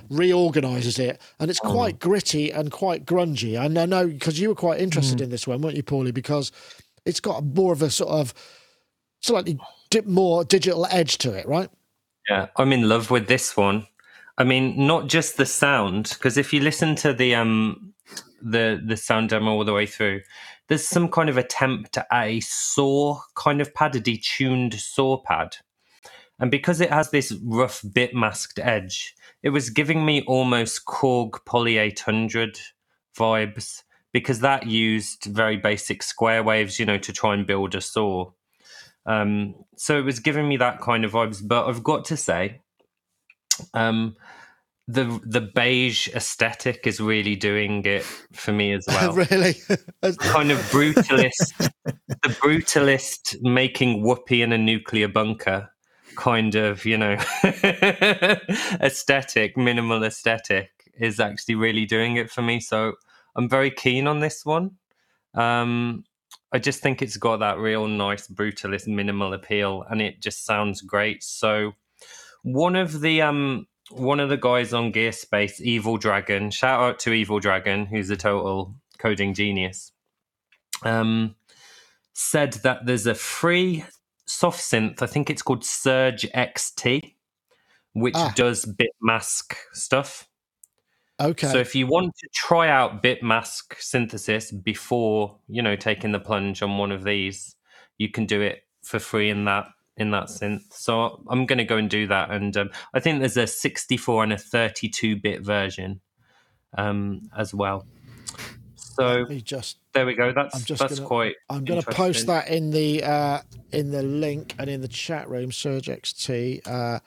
reorganizes it. And it's quite oh. gritty and quite grungy. And I know because you were quite interested mm. in this one, weren't you, Paulie? Because it's got more of a sort of slightly more digital edge to it, right? Yeah, I'm in love with this one. I mean, not just the sound, because if you listen to the um the the sound demo all the way through, there's some kind of attempt at a saw kind of pad, a detuned saw pad. And because it has this rough bit masked edge, it was giving me almost Korg Poly 800 vibes because that used very basic square waves, you know, to try and build a saw. Um, so it was giving me that kind of vibes. But I've got to say, um, the the beige aesthetic is really doing it for me as <laughs> well. really, kind of brutalist, the brutalist making whoopee in a nuclear bunker, kind of you know <laughs> aesthetic, minimal aesthetic is actually really doing it for me. So I'm very keen on this one. Um, I just think it's got that real nice brutalist minimal appeal, and it just sounds great. So one of the um one of the guys on Gear Space, Evil Dragon, shout out to Evil Dragon, who's a total coding genius, um, said that there's a free soft synth, I think it's called Surge XT, which ah. does bit mask stuff. Okay. So if you want to try out bit mask synthesis before, you know, taking the plunge on one of these, you can do it for free in that in that synth. So I'm going to go and do that. And um, I think there's a 64 and a 32 bit version um, as well. So just there we go. That's I'm just that's gonna, quite. I'm going to post that in the uh, in the link and in the chat room. Surge XT. Uh,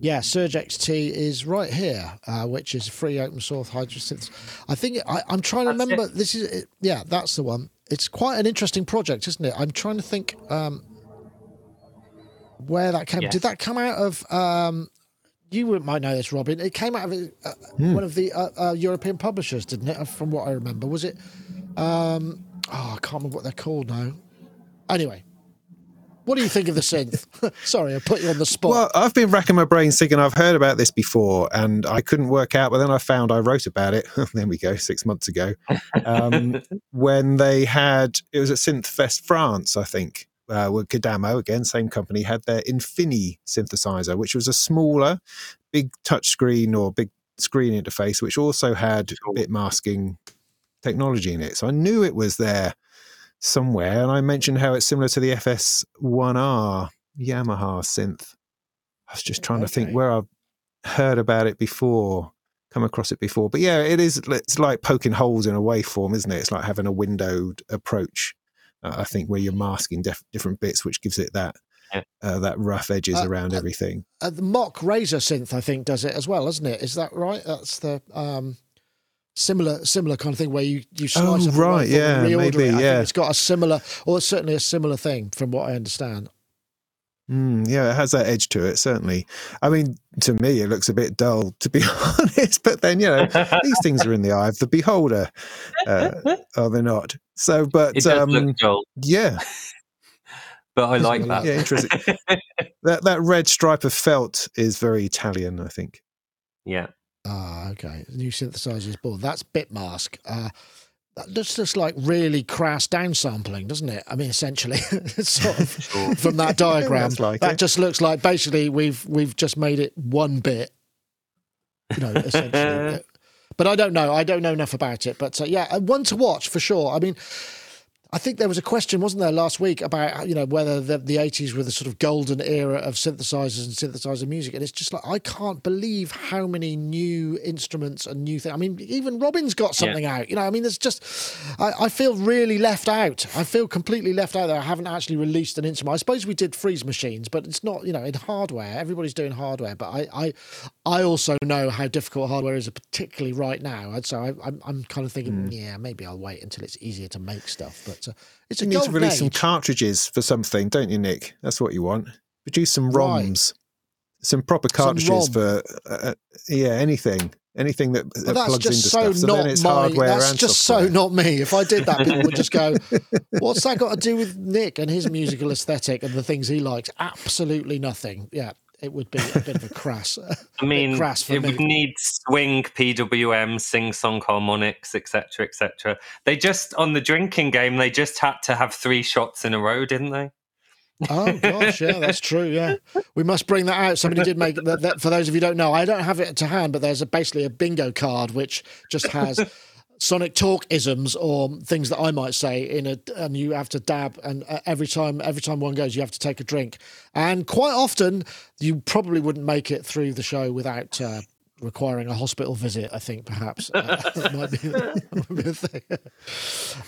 yeah, Surge XT is right here, uh, which is free open source Hydra synth. I think I, am trying to that's remember. It. This is yeah, that's the one. It's quite an interesting project, isn't it? I'm trying to think. Um, where that came. Yes. Did that come out of? Um, you might know this, Robin. It came out of uh, hmm. one of the uh, uh, European publishers, didn't it? From what I remember, was it? Um, oh, I can't remember what they're called now. Anyway, what do you think of the synth? <laughs> Sorry, I put you on the spot. Well, I've been racking my brains thinking I've heard about this before, and I couldn't work out. But then I found I wrote about it. <laughs> there we go, six months ago, um, <laughs> when they had it was at Synth Fest France, I think, uh, with Kodamo, again, same company, had their Infini synthesizer, which was a smaller, big touchscreen or big screen interface, which also had bit masking technology in it. So I knew it was there somewhere. And I mentioned how it's similar to the FS1R Yamaha synth. I was just trying okay. to think where I've heard about it before, come across it before. But yeah, it is. It's like poking holes in a waveform, isn't it? It's like having a windowed approach uh, I think, where you're masking def- different bits, which gives it that uh, that rough edges uh, around uh, everything. Uh, the mock razor synth, I think, does it as well, doesn't it? Is that right? That's the um, similar similar kind of thing where you you slice oh, right, yeah, maybe, it. yeah. it's got a similar, or certainly a similar thing, from what I understand. Mm, yeah, it has that edge to it, certainly. I mean, to me, it looks a bit dull, <laughs> to be honest. But then, you know, these things are in the eye of the beholder, uh, are they not? So, but it does um, look dull. Yeah, but I like that. Yeah, interesting. <laughs> that that red stripe of felt is very Italian, I think. Yeah. Ah, okay. New synthesizers board. That's Bitmask. Uh, that looks just like really crass downsampling, doesn't it? I mean, essentially, <laughs> sort of sure. <laughs> from that diagram, like that it. just looks like basically we've we've just made it one bit, you know, essentially. <laughs> but I don't know. I don't know enough about it. But uh, yeah, one to watch for sure. I mean, I think there was a question, wasn't there, last week about you know whether the, the 80s were the sort of golden era of synthesizers and synthesizer music, and it's just like I can't believe how many new instruments and new things. I mean, even Robin's got something yeah. out. You know, I mean, there's just I, I, feel really left out. I feel completely left out there. I haven't actually released an instrument. I suppose we did freeze machines, but it's not you know in hardware. Everybody's doing hardware, but I I, I also know how difficult hardware is, particularly right now. And so I, am I'm, I'm kind of thinking, mm. yeah, maybe I'll wait until it's easier to make stuff, but it's a you need to release age. some cartridges for something, don't you, Nick? That's what you want. Produce some ROMs, right. some proper cartridges some for uh, uh, yeah anything. anything that, that well, plugs into stuff. So, not my, That's just software. so not me. If I did that, people would just go, <laughs> "What's that got to do with Nick and his musical aesthetic and the things he likes?" Absolutely nothing. Yeah, it would be a bit of a crass. <laughs> I mean, crass it me. would need swing, PWM, sing song harmonics, etc., etc. They just on the drinking game, they just had to have three shots in a row, didn't they? oh gosh, yeah, that's true. Yeah, we must bring that out. Somebody did make that, that. For those of you who don't know, I don't have it to hand, but there's a, basically a bingo card which just has <laughs> Sonic Talk isms or things that I might say in a, and you have to dab, and uh, every time every time one goes, you have to take a drink, and quite often you probably wouldn't make it through the show without uh, requiring a hospital visit, I think perhaps uh, <laughs> <laughs> might, be, <laughs> might be a thing.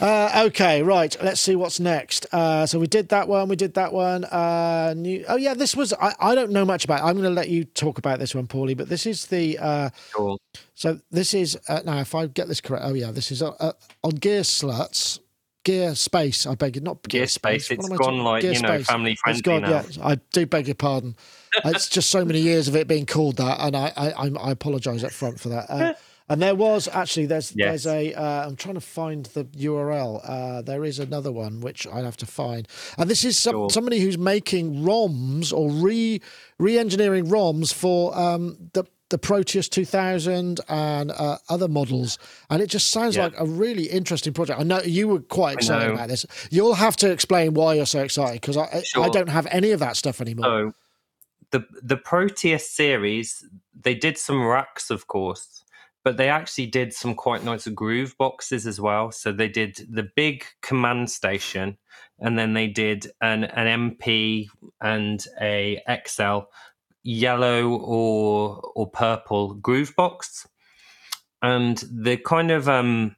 Uh, okay, right. Let's see what's next. Uh, so we did that one. We did that one. Uh, new. Oh yeah, this was. I, I don't know much about. It. I'm going to let you talk about this one, Paulie. But this is the. Uh, cool. So this is uh, now. If I get this correct. Oh yeah, this is on Gear Sluts. Gear Space, I beg you, not Gear, Gear Space. It's gone like Gear you know, family friendly gone, now. Yeah, I do beg your pardon it's just so many years of it being called that, and I I, I apologise up front for that. Uh, <laughs> and there was actually there's yes. there's a uh, I'm trying to find the URL. Uh, there is another one which I'd have to find, and this is some, sure. somebody who's making ROMs or re re-engineering ROMs for um, the the Proteus 2000 and uh, other models, and it just sounds yeah. like a really interesting project. I know you were quite excited about this. You'll have to explain why you're so excited because I sure. I don't have any of that stuff anymore. So the the Proteus series, they did some racks, of course, but they actually did some quite nice groove boxes as well. So they did the big command station, and then they did an an MP and a XL yellow or or purple groove box, and the kind of um,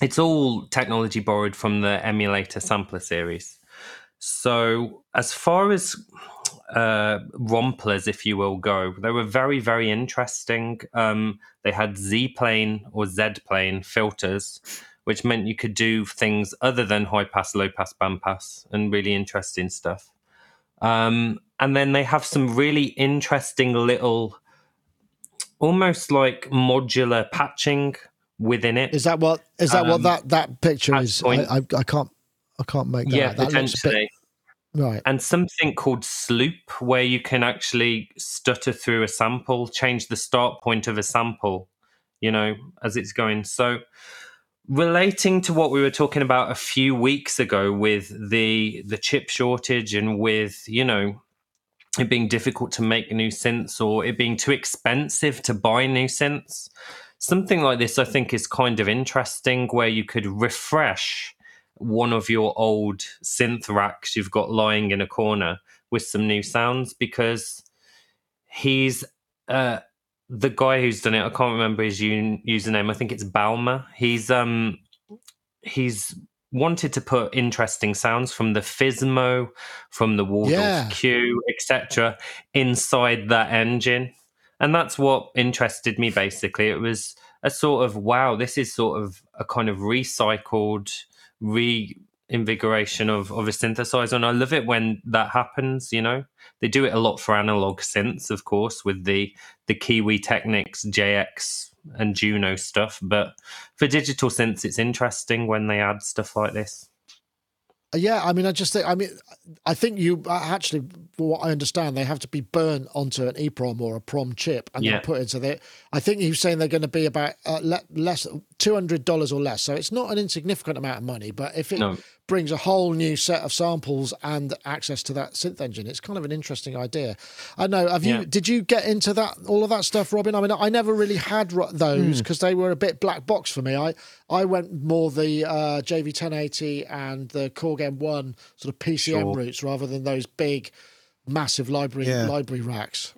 it's all technology borrowed from the emulator sampler series. So as far as uh, romplers, if you will, go. They were very, very interesting. Um, they had Z plane or Z plane filters, which meant you could do things other than high pass, low pass, band pass, and really interesting stuff. Um, and then they have some really interesting little, almost like modular patching within it. Is that what is that um, what that that picture is? I, I, I, can't I can't make that. Yeah, out. that potentially. Right. And something called Sloop, where you can actually stutter through a sample, change the start point of a sample, you know, as it's going. So, relating to what we were talking about a few weeks ago with the the chip shortage and with, you know, it being difficult to make new synths or it being too expensive to buy new synths, something like this I think is kind of interesting where you could refresh one of your old synth racks you've got lying in a corner with some new sounds because he's uh, the guy who's done it. I can't remember his un- username. I think it's Balmer. He's um he's wanted to put interesting sounds from the Fizmo, from the Waldorf yeah. Q, etc., inside that engine, and that's what interested me. Basically, it was a sort of wow. This is sort of a kind of recycled reinvigoration of, of a synthesizer. And I love it when that happens, you know. They do it a lot for analog synths, of course, with the the Kiwitechnics JX and Juno stuff. But for digital synths, it's interesting when they add stuff like this. Yeah, I mean, I just think, I mean, I think you uh, actually, for what I understand, they have to be burnt onto an EEPROM or a PROM chip and yeah. then put into there. I think he's saying they're going to be about uh, le- less, two hundred dollars or less. So it's not an insignificant amount of money, but if it no brings a whole new set of samples and access to that synth engine. It's kind of an interesting idea. I know. Have you? Yeah. Did you get into that all of that stuff, Robin? I mean, I never really had those because hmm. mm. they were a bit black box for me. I I went more the uh, JV 1080 and the Korg M1 sort of PCM sure. routes rather than those big, massive library yeah. library racks.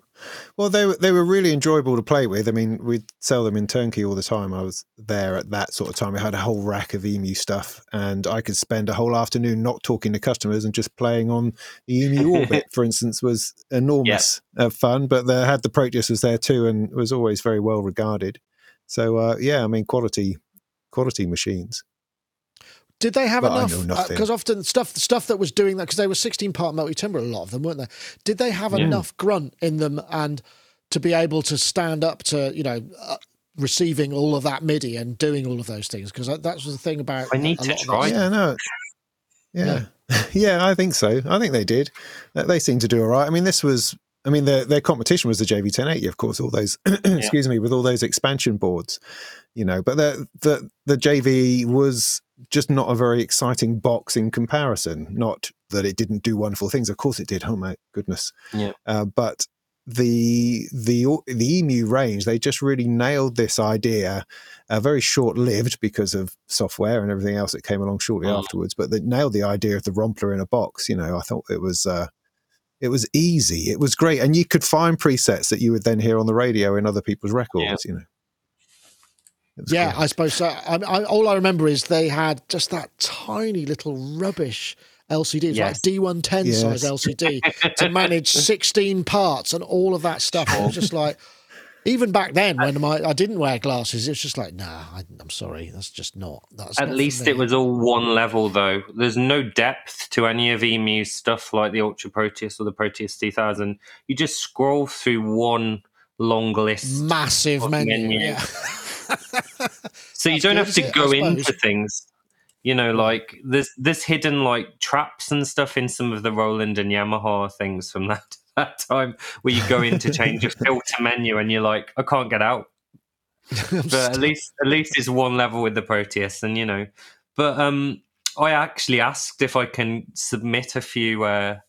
Well, they were they were really enjoyable to play with. I mean, we'd sell them in turnkey all the time. I was there at that sort of time. We had a whole rack of EMU stuff, and I could spend a whole afternoon not talking to customers and just playing on the EMU Orbit, <laughs> for instance, was enormous yeah. fun. But they had the Proteus was there too, and was always very well regarded. So uh, yeah, I mean, quality quality machines. Did they have but enough? Because uh, often stuff stuff that was doing that because they were sixteen part multi timbre, a lot of them weren't they? Did they have yeah. enough grunt in them and to be able to stand up to you know uh, receiving all of that MIDI and doing all of those things because that, was the thing about. I need to try. Yeah, no. Yeah. yeah. <laughs> yeah, I think so. I think they did. They seem to do all right. I mean, this was I mean, their their competition was the JV 1080, of course. All those, <clears throat> excuse me, with all those expansion boards, you know. But the the the JV was just not a very exciting box in comparison. Not that it didn't do wonderful things. Of course, it did. Oh my goodness. Yeah. Uh, but the the the emu range they just really nailed this idea uh, very short lived because of software and everything else that came along shortly mm. afterwards but they nailed the idea of the rompler in a box you know i thought it was uh, it was easy. It was great, and you could find presets that you would then hear on the radio in other people's records. Yeah. You know. Yeah, great. I suppose so. I, I, all I remember is they had just that tiny little rubbish LCD, it yes. like D110 yes. size LCD <laughs> to manage 16 parts and all of that stuff. It was just oh. like, even back then uh, when my, I didn't wear glasses, it was just like, nah, I, am sorry, that's just not. That's at not least it was all one level though. There's no depth to any of EMU's stuff like the Ultra Proteus or the Proteus 2000. You just scroll through one long list, massive menu. menu. Yeah. <laughs> <laughs> so you don't have to go into things. You know, like there's there's hidden like traps and stuff in some of the Roland and Yamaha things from <laughs> that that time where you go in to change your <laughs> filter menu and you're like, I can't get out. but at least at least it's one level with the Proteus, and you know. But um, I actually asked if I can submit a few uh,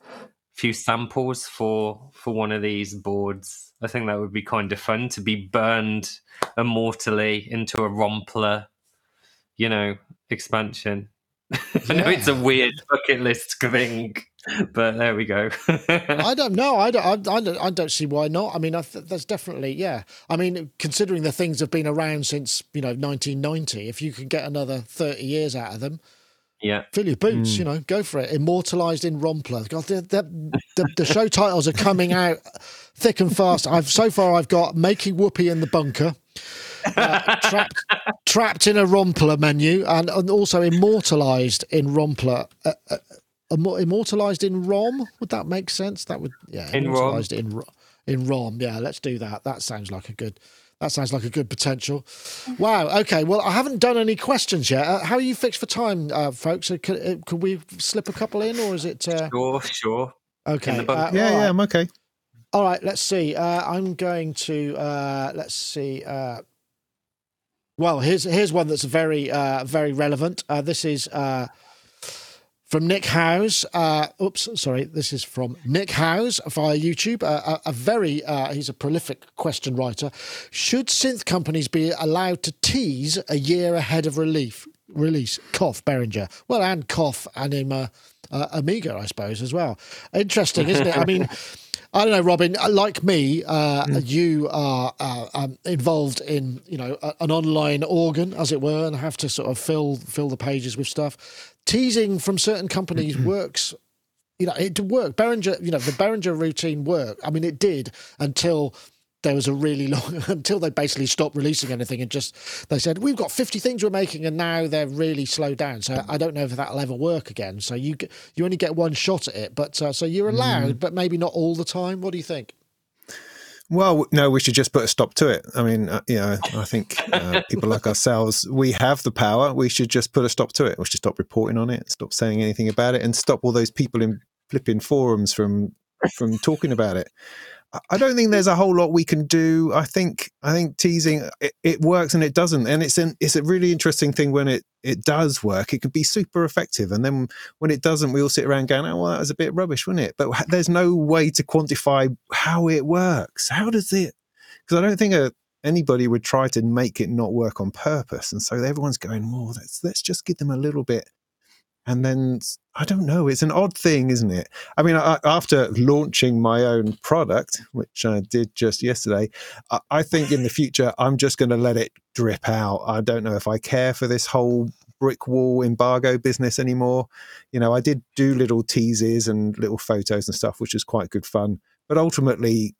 few samples for for one of these boards. I think that would be kind of fun to be burned immortally into a Rompler, you know, expansion. Yeah. <laughs> I know it's a weird bucket list thing, but there we go. <laughs> I don't know. I don't, I, don't, I don't see why not. I mean, I th- that's definitely, yeah. I mean, considering the things have been around since, you know, 1990, if you can get another 30 years out of them, yeah, fill your boots, mm. you know, go for it. Immortalized in Rompler. God, the, the, the, the show titles are coming out thick and fast. I've So far, I've got Making Whoopee in the Bunker. Uh, trapped, trapped in a Rompler menu and, and also immortalized in Rompler. Uh, uh, immortalized in ROM. Would that make sense? That would yeah. In immortalized ROM. in in ROM. Yeah, let's do that. That sounds like a good. That sounds like a good potential. Wow. Okay. Well, I haven't done any questions yet. Uh, how are you fixed for time, uh, folks? Uh, could, uh, could, we slip a couple in, or is it? Uh... Sure. Sure. Okay. Uh, yeah. Yeah. I'm okay. All right. Let's see. I'm going to. let's see. well, here's here's one that's very very relevant. this is from Nick Howes. Uh, oops, sorry. This is from Nick Howes via YouTube. Uh, a, a, very, uh, he's a prolific question writer. Should synth companies be allowed to tease a year ahead of relief, release? Cough, Behringer. Well, and cough, Anima, uh, Amiga, I suppose, as well. Interesting, isn't it? I mean, <laughs> I don't know, Robin. Uh, like me, uh, mm. you are uh, um, involved in you know a, an online organ, as it were, and have to sort of fill fill the pages with stuff. Teasing from certain companies <clears throat> works. You know, it worked. Behringer, you know, the Behringer routine worked. I mean, it did until there was a really <laughs> long until they basically stopped releasing anything and just they said we've got 50 things we're making and now they're really slowed down so i don't know if that'll ever work again so you you only get one shot at it but uh, so you're allowed mm. but maybe not all the time what do you think well, no, we should just put a stop to it. I mean, uh, you know, I think uh, people like ourselves, we have the power. We should just put a stop to it. We should stop reporting on it, stop saying anything about it, and stop all those people in flipping forums from from talking about it. I don't think there's a whole lot we can do. I think I think teasing it, it, works and it doesn't, and it's an it's a really interesting thing when it it does work. It can be super effective, and then when it doesn't, we all sit around going, "Oh, well, that was a bit rubbish, wasn't it?" But there's no way to quantify how it works. How does it? Because I don't think a, anybody would try to make it not work on purpose, and so everyone's going, "Well, let's let's just give them a little bit." And then I don't know. It's an odd thing, isn't it? I mean, I, after launching my own product, which I did just yesterday, I, I think in the future I'm just going to let it drip out. I don't know if I care for this whole brick wall embargo business anymore. You know, I did do little teases and little photos and stuff, which was quite good fun. But ultimately,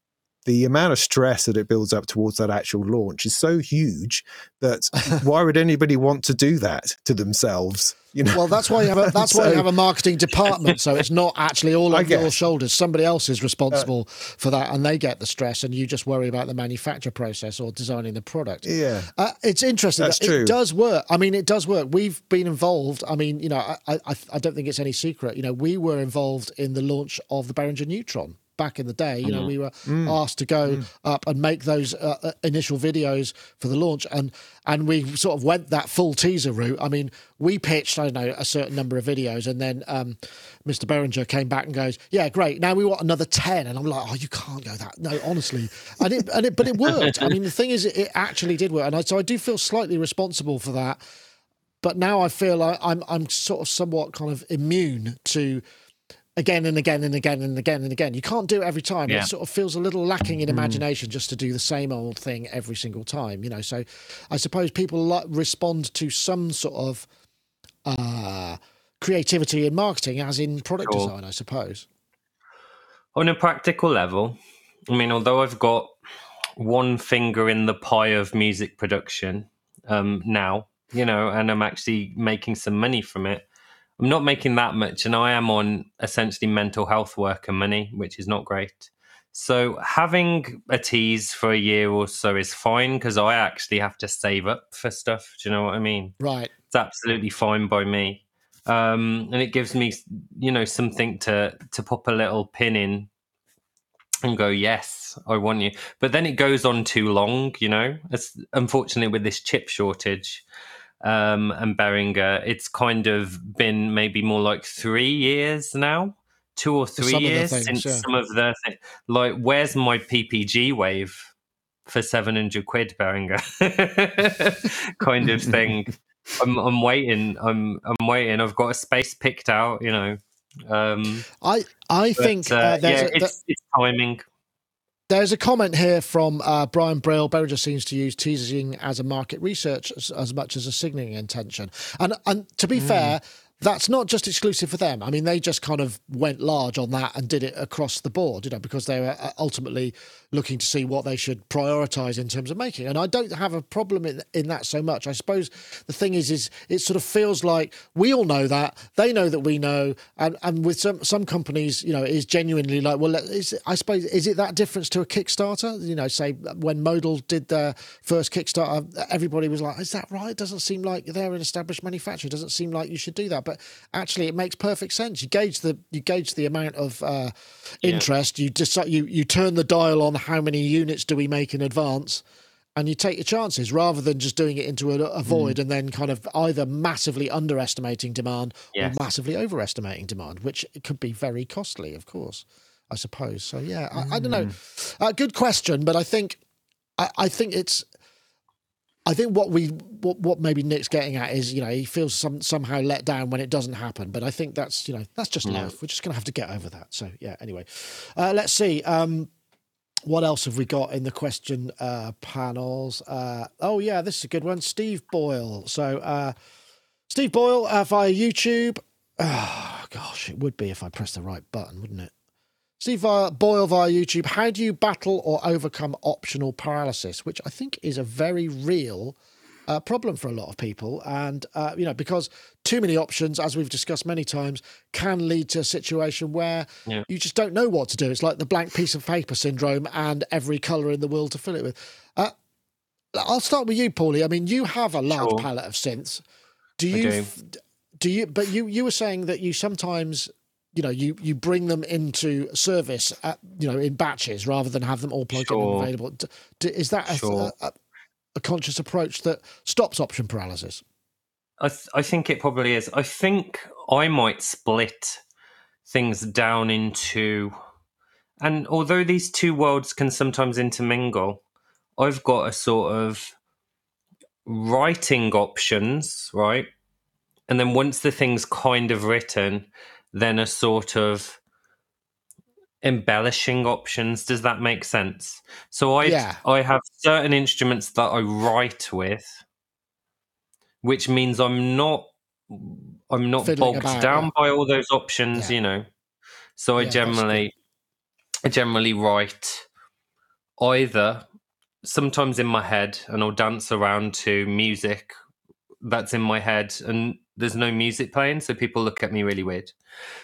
the amount of stress that it builds up towards that actual launch is so huge that <laughs> why would anybody want to do that to themselves? You know? Well, that's why you have a, <laughs> that's so, why you have a marketing department. So it's not actually all <laughs> on your shoulders. Somebody else is responsible uh, for that, and they get the stress, and you just worry about the manufacture process or designing the product. Yeah, uh, it's interesting. That's that true. It does work. I mean, it does work. We've been involved. I mean, you know, I, I I don't think it's any secret. You know, we were involved in the launch of the Behringer Neutron back in the day. You know, mm. we were mm. asked to go mm. up and make those uh, uh, initial videos for the launch, and and we sort of went that full teaser route. I mean, we pitched I don't know a certain number of videos, and then um, Mr. Behringer came back and goes, "Yeah, great. Now we want another 10. And I'm like, "Oh, you can't go that. No, honestly." And it, and it but it worked. I mean, the thing is, it actually did work, and I, so I do feel slightly responsible for that. But now I feel like I'm I'm sort of somewhat kind of immune to again and again and again and again and again. You can't do it every time. Yeah. It sort of feels a little lacking in mm. imagination just to do the same old thing every single time, you know. So I suppose people respond to some sort of uh, creativity in marketing as in product sure. design, I suppose. On a practical level, I mean, although I've got one finger in the pie of music production um, now, you know, and I'm actually making some money from it I'm not making that much, and I am on essentially mental health worker money, which is not great. So having a tease for a year or so is fine because I actually have to save up for stuff. Do you know what I mean? Right. It's absolutely fine by me, um, and it gives me, you know, something to to pop a little pin in and go, yes, I want you. But then it goes on too long, you know. It's unfortunately with this chip shortage um, and Behringer, it's kind of been maybe more like three years now, two or three years things, since yeah. some of the th- like, where's my PPG wave for seven hundred quid, Behringer, <laughs> kind of thing. <laughs> I'm, I'm waiting. I'm I'm waiting. I've got a space picked out. You know. Um, I I but, think uh, uh, yeah, a, it's, it's timing. There's a comment here from uh, Brian Brill. Behringer seems to use teasing as a market research as, as much as a signaling intention. And and to be mm. fair, that's not just exclusive for them. I mean, they just kind of went large on that and did it across the board, you know, because they were uh, ultimately looking to see what they should prioritize in terms of making. And I don't have a problem in, in that so much. I suppose the thing is, is it sort of feels like we all know that they know that we know, and and with some some companies, you know, is genuinely like, well, is, I suppose is it that difference to a Kickstarter? You know, say when Modal did their first Kickstarter, everybody was like, is that right? It doesn't seem like they're an established manufacturer. It doesn't seem like you should do that. But actually, it makes perfect sense. You gauge the you gauge the amount of uh, interest. Yeah. You decide you you turn the dial on how many units do we make in advance and you take your chances rather than just doing it into a, a void mm. and then kind of either massively underestimating demand yes. or massively overestimating demand, which could be very costly, of course, I suppose. So yeah, I, mm. I don't know. Mm. Uh, good question, but I think I, I, think it's. I think what we what, what maybe Nick's getting at is you know he feels some somehow let down when it doesn't happen, but I think that's you know that's just yeah. life. We're just gonna have to get over that. So yeah. Anyway, uh, let's see. Um, what else have we got in the question uh, panels? Uh, oh, yeah, this is a good one. Steve Boyle. So, uh, Steve Boyle uh, via YouTube. <sighs> Oh, gosh, it would be if I pressed the right button, wouldn't it? Steve Boyle via YouTube. How do you battle or overcome optional paralysis? Which I think is a very real uh, problem for a lot of people. And, uh, you know, because too many options, as we've discussed many times, can lead to a situation where yeah. you just don't know what to do. It's like the blank piece of paper syndrome and every colour in the world to fill it with. Uh, I'll start with you, Paulie. I mean, you have a large sure. palette of synths. Do you? Do. do you? But you you were saying that you sometimes you know you you bring them into service at, you know in batches rather than have them all plugged sure. in and available is that sure. a, a, a conscious approach that stops option paralysis? I, th- I think it probably is. I think I might split things down into, and although these two worlds can sometimes intermingle, I've got a sort of writing options, right? And then once the thing's kind of written, then a sort of embellishing options. Does that make sense? So I yeah. I have certain instruments that I write with, which means I'm not I'm not Fiddling bogged about, down yeah. by all those options, yeah. you know. So I generally I generally write either sometimes in my head and I'll dance around to music that's in my head and there's no music playing, so people look at me really weird.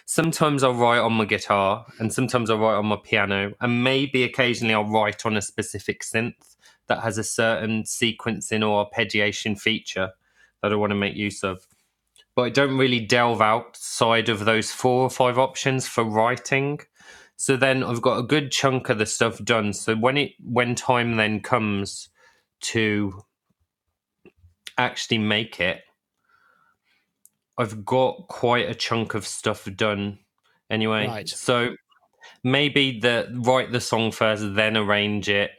Sometimes I'll write on my guitar and sometimes I'll write on my piano, and maybe occasionally I'll write on a specific synth that has a certain sequencing or arpeggiation feature that I want to make use of. But I don't really delve outside of those four or five options for writing. So then I've got a good chunk of the stuff done. So when it when time then comes to actually make it, I've got quite a chunk of stuff done anyway. Right. So maybe the write the song first, then arrange it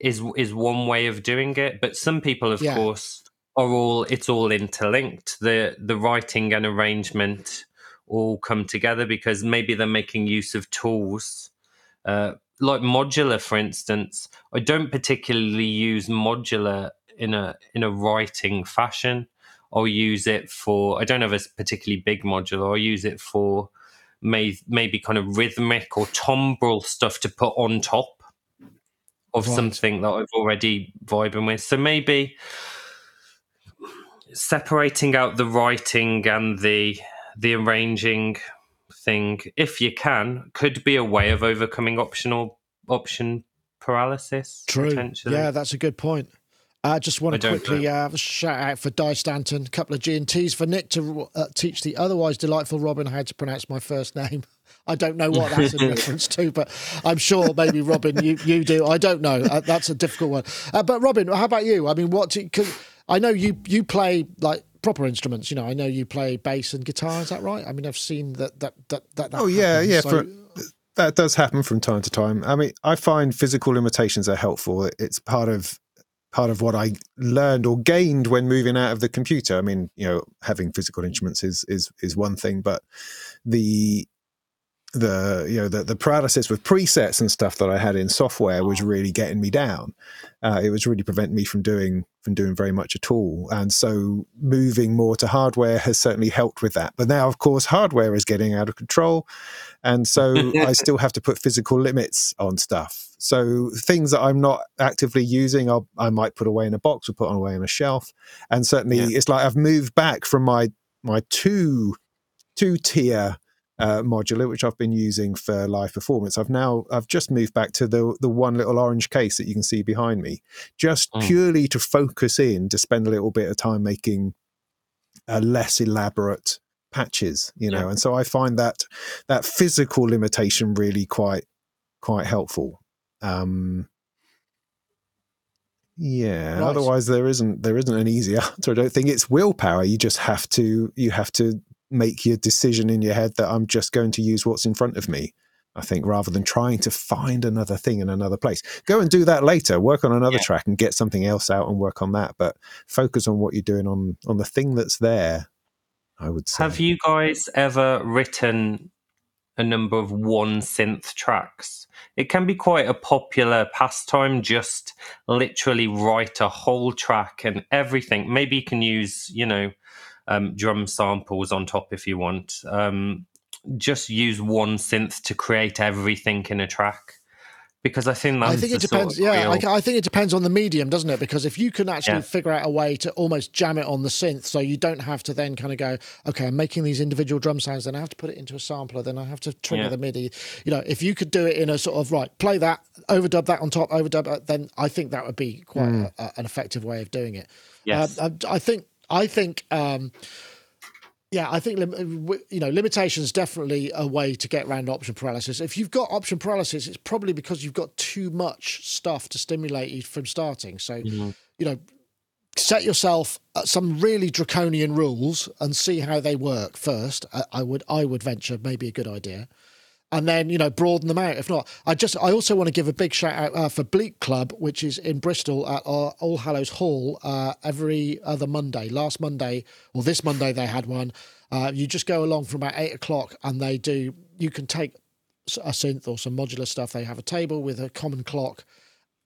is is one way of doing it. But some people, of yeah. course, are all it's all interlinked. The the writing and arrangement all come together because maybe they're making use of tools. Uh, like modular, for instance, I don't particularly use modular in a in a writing fashion. I'll use it for I don't have a particularly big module, I'll use it for may, maybe kind of rhythmic or timbral stuff to put on top of right. something that I've already vibing with. So maybe separating out the writing and the the arranging thing, if you can, could be a way of overcoming optional option paralysis. True. Yeah, that's a good point. I uh, just want to quickly uh, shout out for Di Stanton, a couple of G and T's for Nick to uh, teach the otherwise delightful Robin how to pronounce my first name. <laughs> I don't know what that's in <laughs> reference to, but I'm sure maybe Robin, you, you do. I don't know. Uh, that's a difficult one. Uh, but Robin, how about you? I mean, what? Do, Because I know you you play like proper instruments. You know, I know you play bass and guitar. Is that right? I mean, I've seen that that that that. that oh yeah, happens, yeah. So... For, that does happen from time to time. I mean, I find physical limitations are helpful. It's part of part of what I learned or gained when moving out of the computer. I mean, you know, having physical instruments is is is one thing, but the the you know the the paralysis with presets and stuff that I had in software was really getting me down. Uh, it was really preventing me from doing from doing very much at all. And so moving more to hardware has certainly helped with that. But now, of course, hardware is getting out of control, and so <laughs> I still have to put physical limits on stuff. So things that I'm not actively using, I'll, I might put away in a box or put away on a shelf. And certainly, yeah. it's like I've moved back from my my two two tier uh, modular, which I've been using for live performance. I've now I've just moved back to the the one little orange case that you can see behind me, just mm. purely to focus in to spend a little bit of time making a less elaborate patches, you know. Yeah. And so I find that that physical limitation really quite quite helpful. Um, yeah. Right. Otherwise, there isn't there isn't an easy <laughs> answer. I don't think it's willpower. You just have to you have to make your decision in your head that I'm just going to use what's in front of me. I think rather than trying to find another thing in another place, go and do that later. Work on another yeah. track and get something else out and work on that. But focus on what you're doing on on the thing that's there. I would say. Have you guys ever written a number of one synth tracks? It can be quite a popular pastime. Just literally write a whole track and everything. Maybe you can use, you know, um, drum samples on top if you want. Um, just use one synth to create everything in a track because I think I think it depends. Sort of yeah, I, I, think it depends on the medium, doesn't it? Because if you can actually yeah. figure out a way to almost jam it on the synth, so you don't have to then kind of go, okay, I'm making these individual drum sounds, then I have to put it into a sampler, then I have to trigger yeah. the MIDI. You know, if you could do it in a sort of right, play that, overdub that on top, overdub, that, then I think that would be quite mm. a, a, an effective way of doing it. Yes, uh, I, I think I think. Um, yeah, I think you know limitations definitely a way to get around option paralysis. If you've got option paralysis, it's probably because you've got too much stuff to stimulate you from starting. So, mm-hmm. you know, set yourself some really draconian rules and see how they work first. I would I would venture maybe a good idea and then you know broaden them out. If not, I just I also want to give a big shout out uh, for Bleep Club, which is in Bristol at our All Hallows Hall uh, every other Monday. Last Monday or this Monday they had one. Uh, you just go along from about eight o'clock, and they do. You can take a synth or some modular stuff. They have a table with a common clock.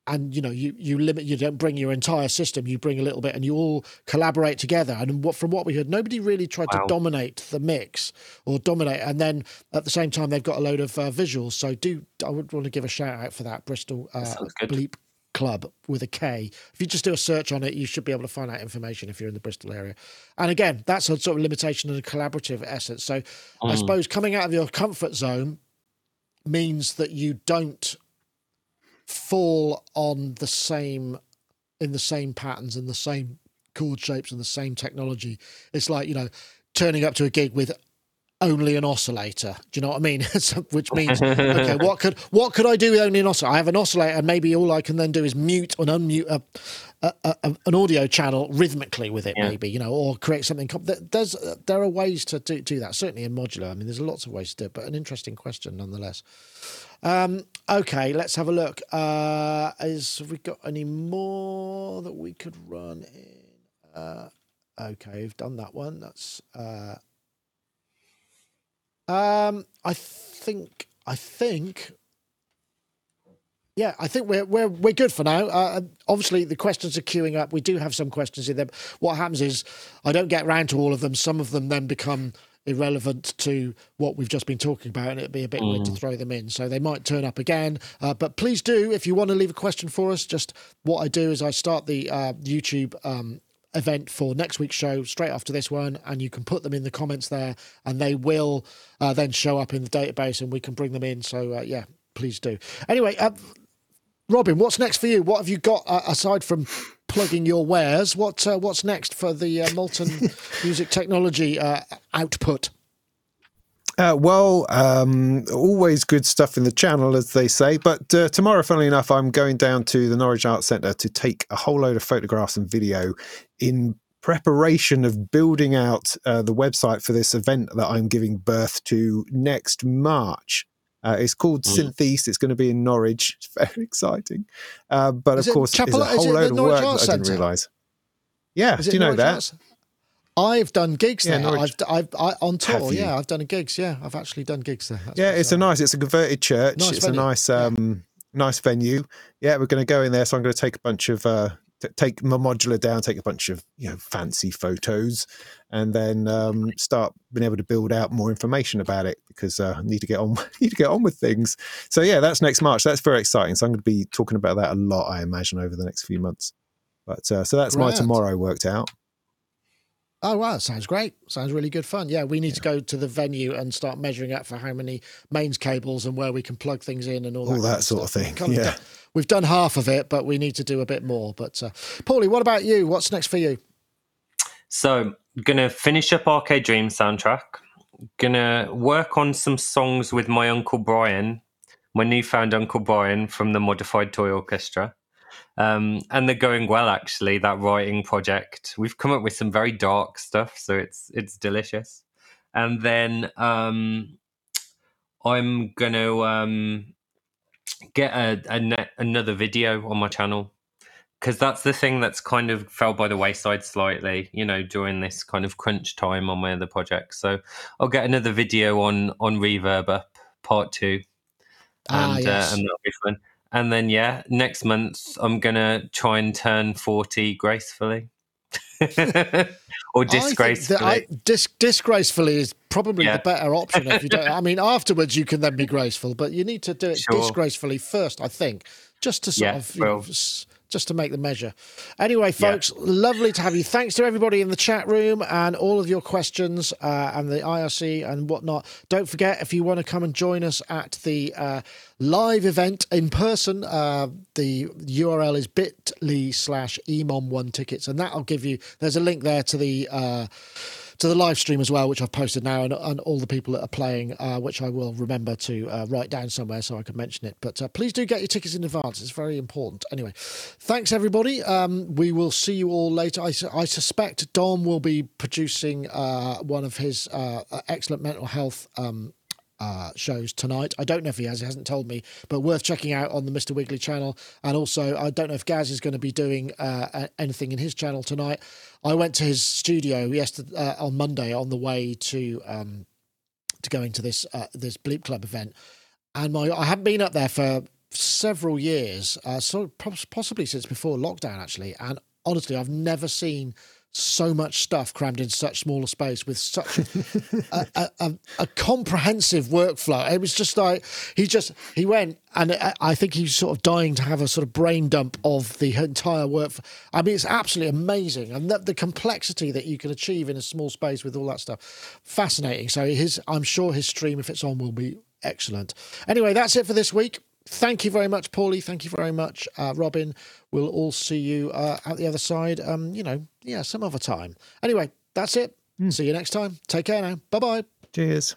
And you know you you limit you don't bring your entire system you bring a little bit and you all collaborate together. And what from what we heard nobody really tried wow. to dominate the mix or dominate. And then at the same time they've got a load of uh, visuals. So do i would want to give a shout out for that bristol uh, bleep club with a k. If you just do a search on it you should be able to find out information if you're in the bristol area. And again that's a sort of limitation and a collaborative essence. So mm. i suppose coming out of your comfort zone means that you don't fall on the same in the same patterns and the same chord shapes and the same technology. It's like you know turning up to a gig with only an oscillator. Do you know what I mean? <laughs> Which means, okay, what could what could I do with only an oscillator? I have an oscillator, and maybe all I can then do is mute and unmute a, a, a, an audio channel rhythmically with it, yeah. maybe you know, or create something. There's there are ways to do, do that. Certainly in modular. I mean, there's lots of ways to do it, but an interesting question nonetheless. Um, okay, let's have a look. Uh, is have we got any more that we could run in? Uh, okay, we've done that one. That's. Uh, um, I think. I think. Yeah, I think we're we're we're good for now. Uh, obviously, the questions are queuing up. We do have some questions in them. What happens is I don't get round to all of them. Some of them then become irrelevant to what we've just been talking about, and it'd be a bit mm. weird to mm. throw them in. So they might turn up again. Uh, but please do, if you want to leave a question for us, just what I do is I start the uh, YouTube um, event for next week's show straight after this one, and you can put them in the comments there, and they will uh, then show up in the database, and we can bring them in. So uh, yeah, please do. Anyway, uh, Robin, what's next for you? What have you got uh, aside from plugging your wares? What uh, what's next for the uh, Molten <laughs> Music Technology uh, output? Uh, well, um, always good stuff in the channel, as they say. But uh, tomorrow, funnily enough, I'm going down to the Norwich Arts Centre to take a whole load of photographs and video in preparation of building out uh, the website for this event that I'm giving birth to next March. Uh, it's called mm. Syntheast. It's going to be in Norwich. It's very <laughs> exciting. Uh, but is of course, Chapel, there's a whole load of work Arts that I didn't realise. Yeah, do you know Norwich that? Arts? I've done gigs yeah, there. Norwich. I've, I've I, on tour. Yeah, I've done gigs. Yeah, I've actually done gigs there. That's yeah, it's a nice. It's a converted church. Nice it's venue. a nice, um, yeah. nice venue. Yeah, we're going to go in there. So I'm going to take a bunch of uh, take my modular down, take a bunch of you know fancy photos, and then um, start being able to build out more information about it because uh, I need to get on <laughs> need to get on with things. So yeah, that's next March. That's very exciting. So I'm going to be talking about that a lot, I imagine, over the next few months. But uh, so that's my tomorrow worked out. Oh wow, sounds great. Sounds really good fun. Yeah, we need yeah. to go to the venue and start measuring up for how many mains cables and where we can plug things in and all, all that, that sort of, thing. yeah. Done, we've done half of it, but we need to do a bit more. But uh, Paulie, what about you? What's next for you? So, gonna finish up Arcade Dream soundtrack. Gonna work on some songs with my uncle Brian, my newfound uncle Brian from the Modified Toy Orchestra. Um, and they're going well actually. That writing project, we've come up with some very dark stuff, so it's it's delicious. And then um, I'm gonna um, get a, a net, another video on my channel because that's the thing that's kind of fell by the wayside slightly, you know, during this kind of crunch time on my other projects. So I'll get another video on on Reverb up part two, ah, and yes. uh, and that'll be fun. And then yeah, next month I'm gonna try and turn forty gracefully. <laughs> or disgracefully. I I, dis, disgracefully is probably yeah. the better option. If you don't, I mean, <laughs> afterwards you can then be graceful, but you need to do it sure. disgracefully first. I think, just to sort yeah, of well, know, just to make the measure. Anyway, folks, yeah. lovely to have you. Thanks to everybody in the chat room and all of your questions uh, and the IRC and whatnot. Don't forget, if you want to come and join us at the uh, live event in person, uh, the URL is bit.ly slash emom1 tickets, and that'll give you, there's a link there to the uh, to the live stream as well, which I've posted now, and, and all the people that are playing, uh, which I will remember to uh, write down somewhere so I can mention it. But uh, please do get your tickets in advance; it's very important. Anyway, thanks everybody. Um, we will see you all later. I, I suspect Dom will be producing uh, one of his uh, excellent mental health. Um, uh, shows tonight. I don't know if he has, he hasn't told me, but worth checking out on the Mr. Wiggly channel. And also, I don't know if Gaz is going to be doing uh, anything in his channel tonight. I went to his studio yesterday uh, on Monday on the way to um, to going to this uh, this Bleep Club event, and my I haven't been up there for several years, uh, so possibly since before lockdown, actually. And honestly, I've never seen so much stuff crammed in such smaller space with such a, a, a, a, comprehensive workflow. It was just like he just he went and I think he's sort of dying to have a sort of brain dump of the entire work. I mean, it's absolutely amazing, and the, the complexity that you can achieve in a small space with all that stuff, fascinating. So his, I'm sure his stream, if it's on, will be excellent. Anyway, that's it for this week. Thank you very much, Paulie. Thank you very much, uh, Robin. We'll all see you uh, at the other side. Um, you know, yeah, some other time. Anyway, that's it. Mm. See you next time. Take care now. Bye bye. Cheers.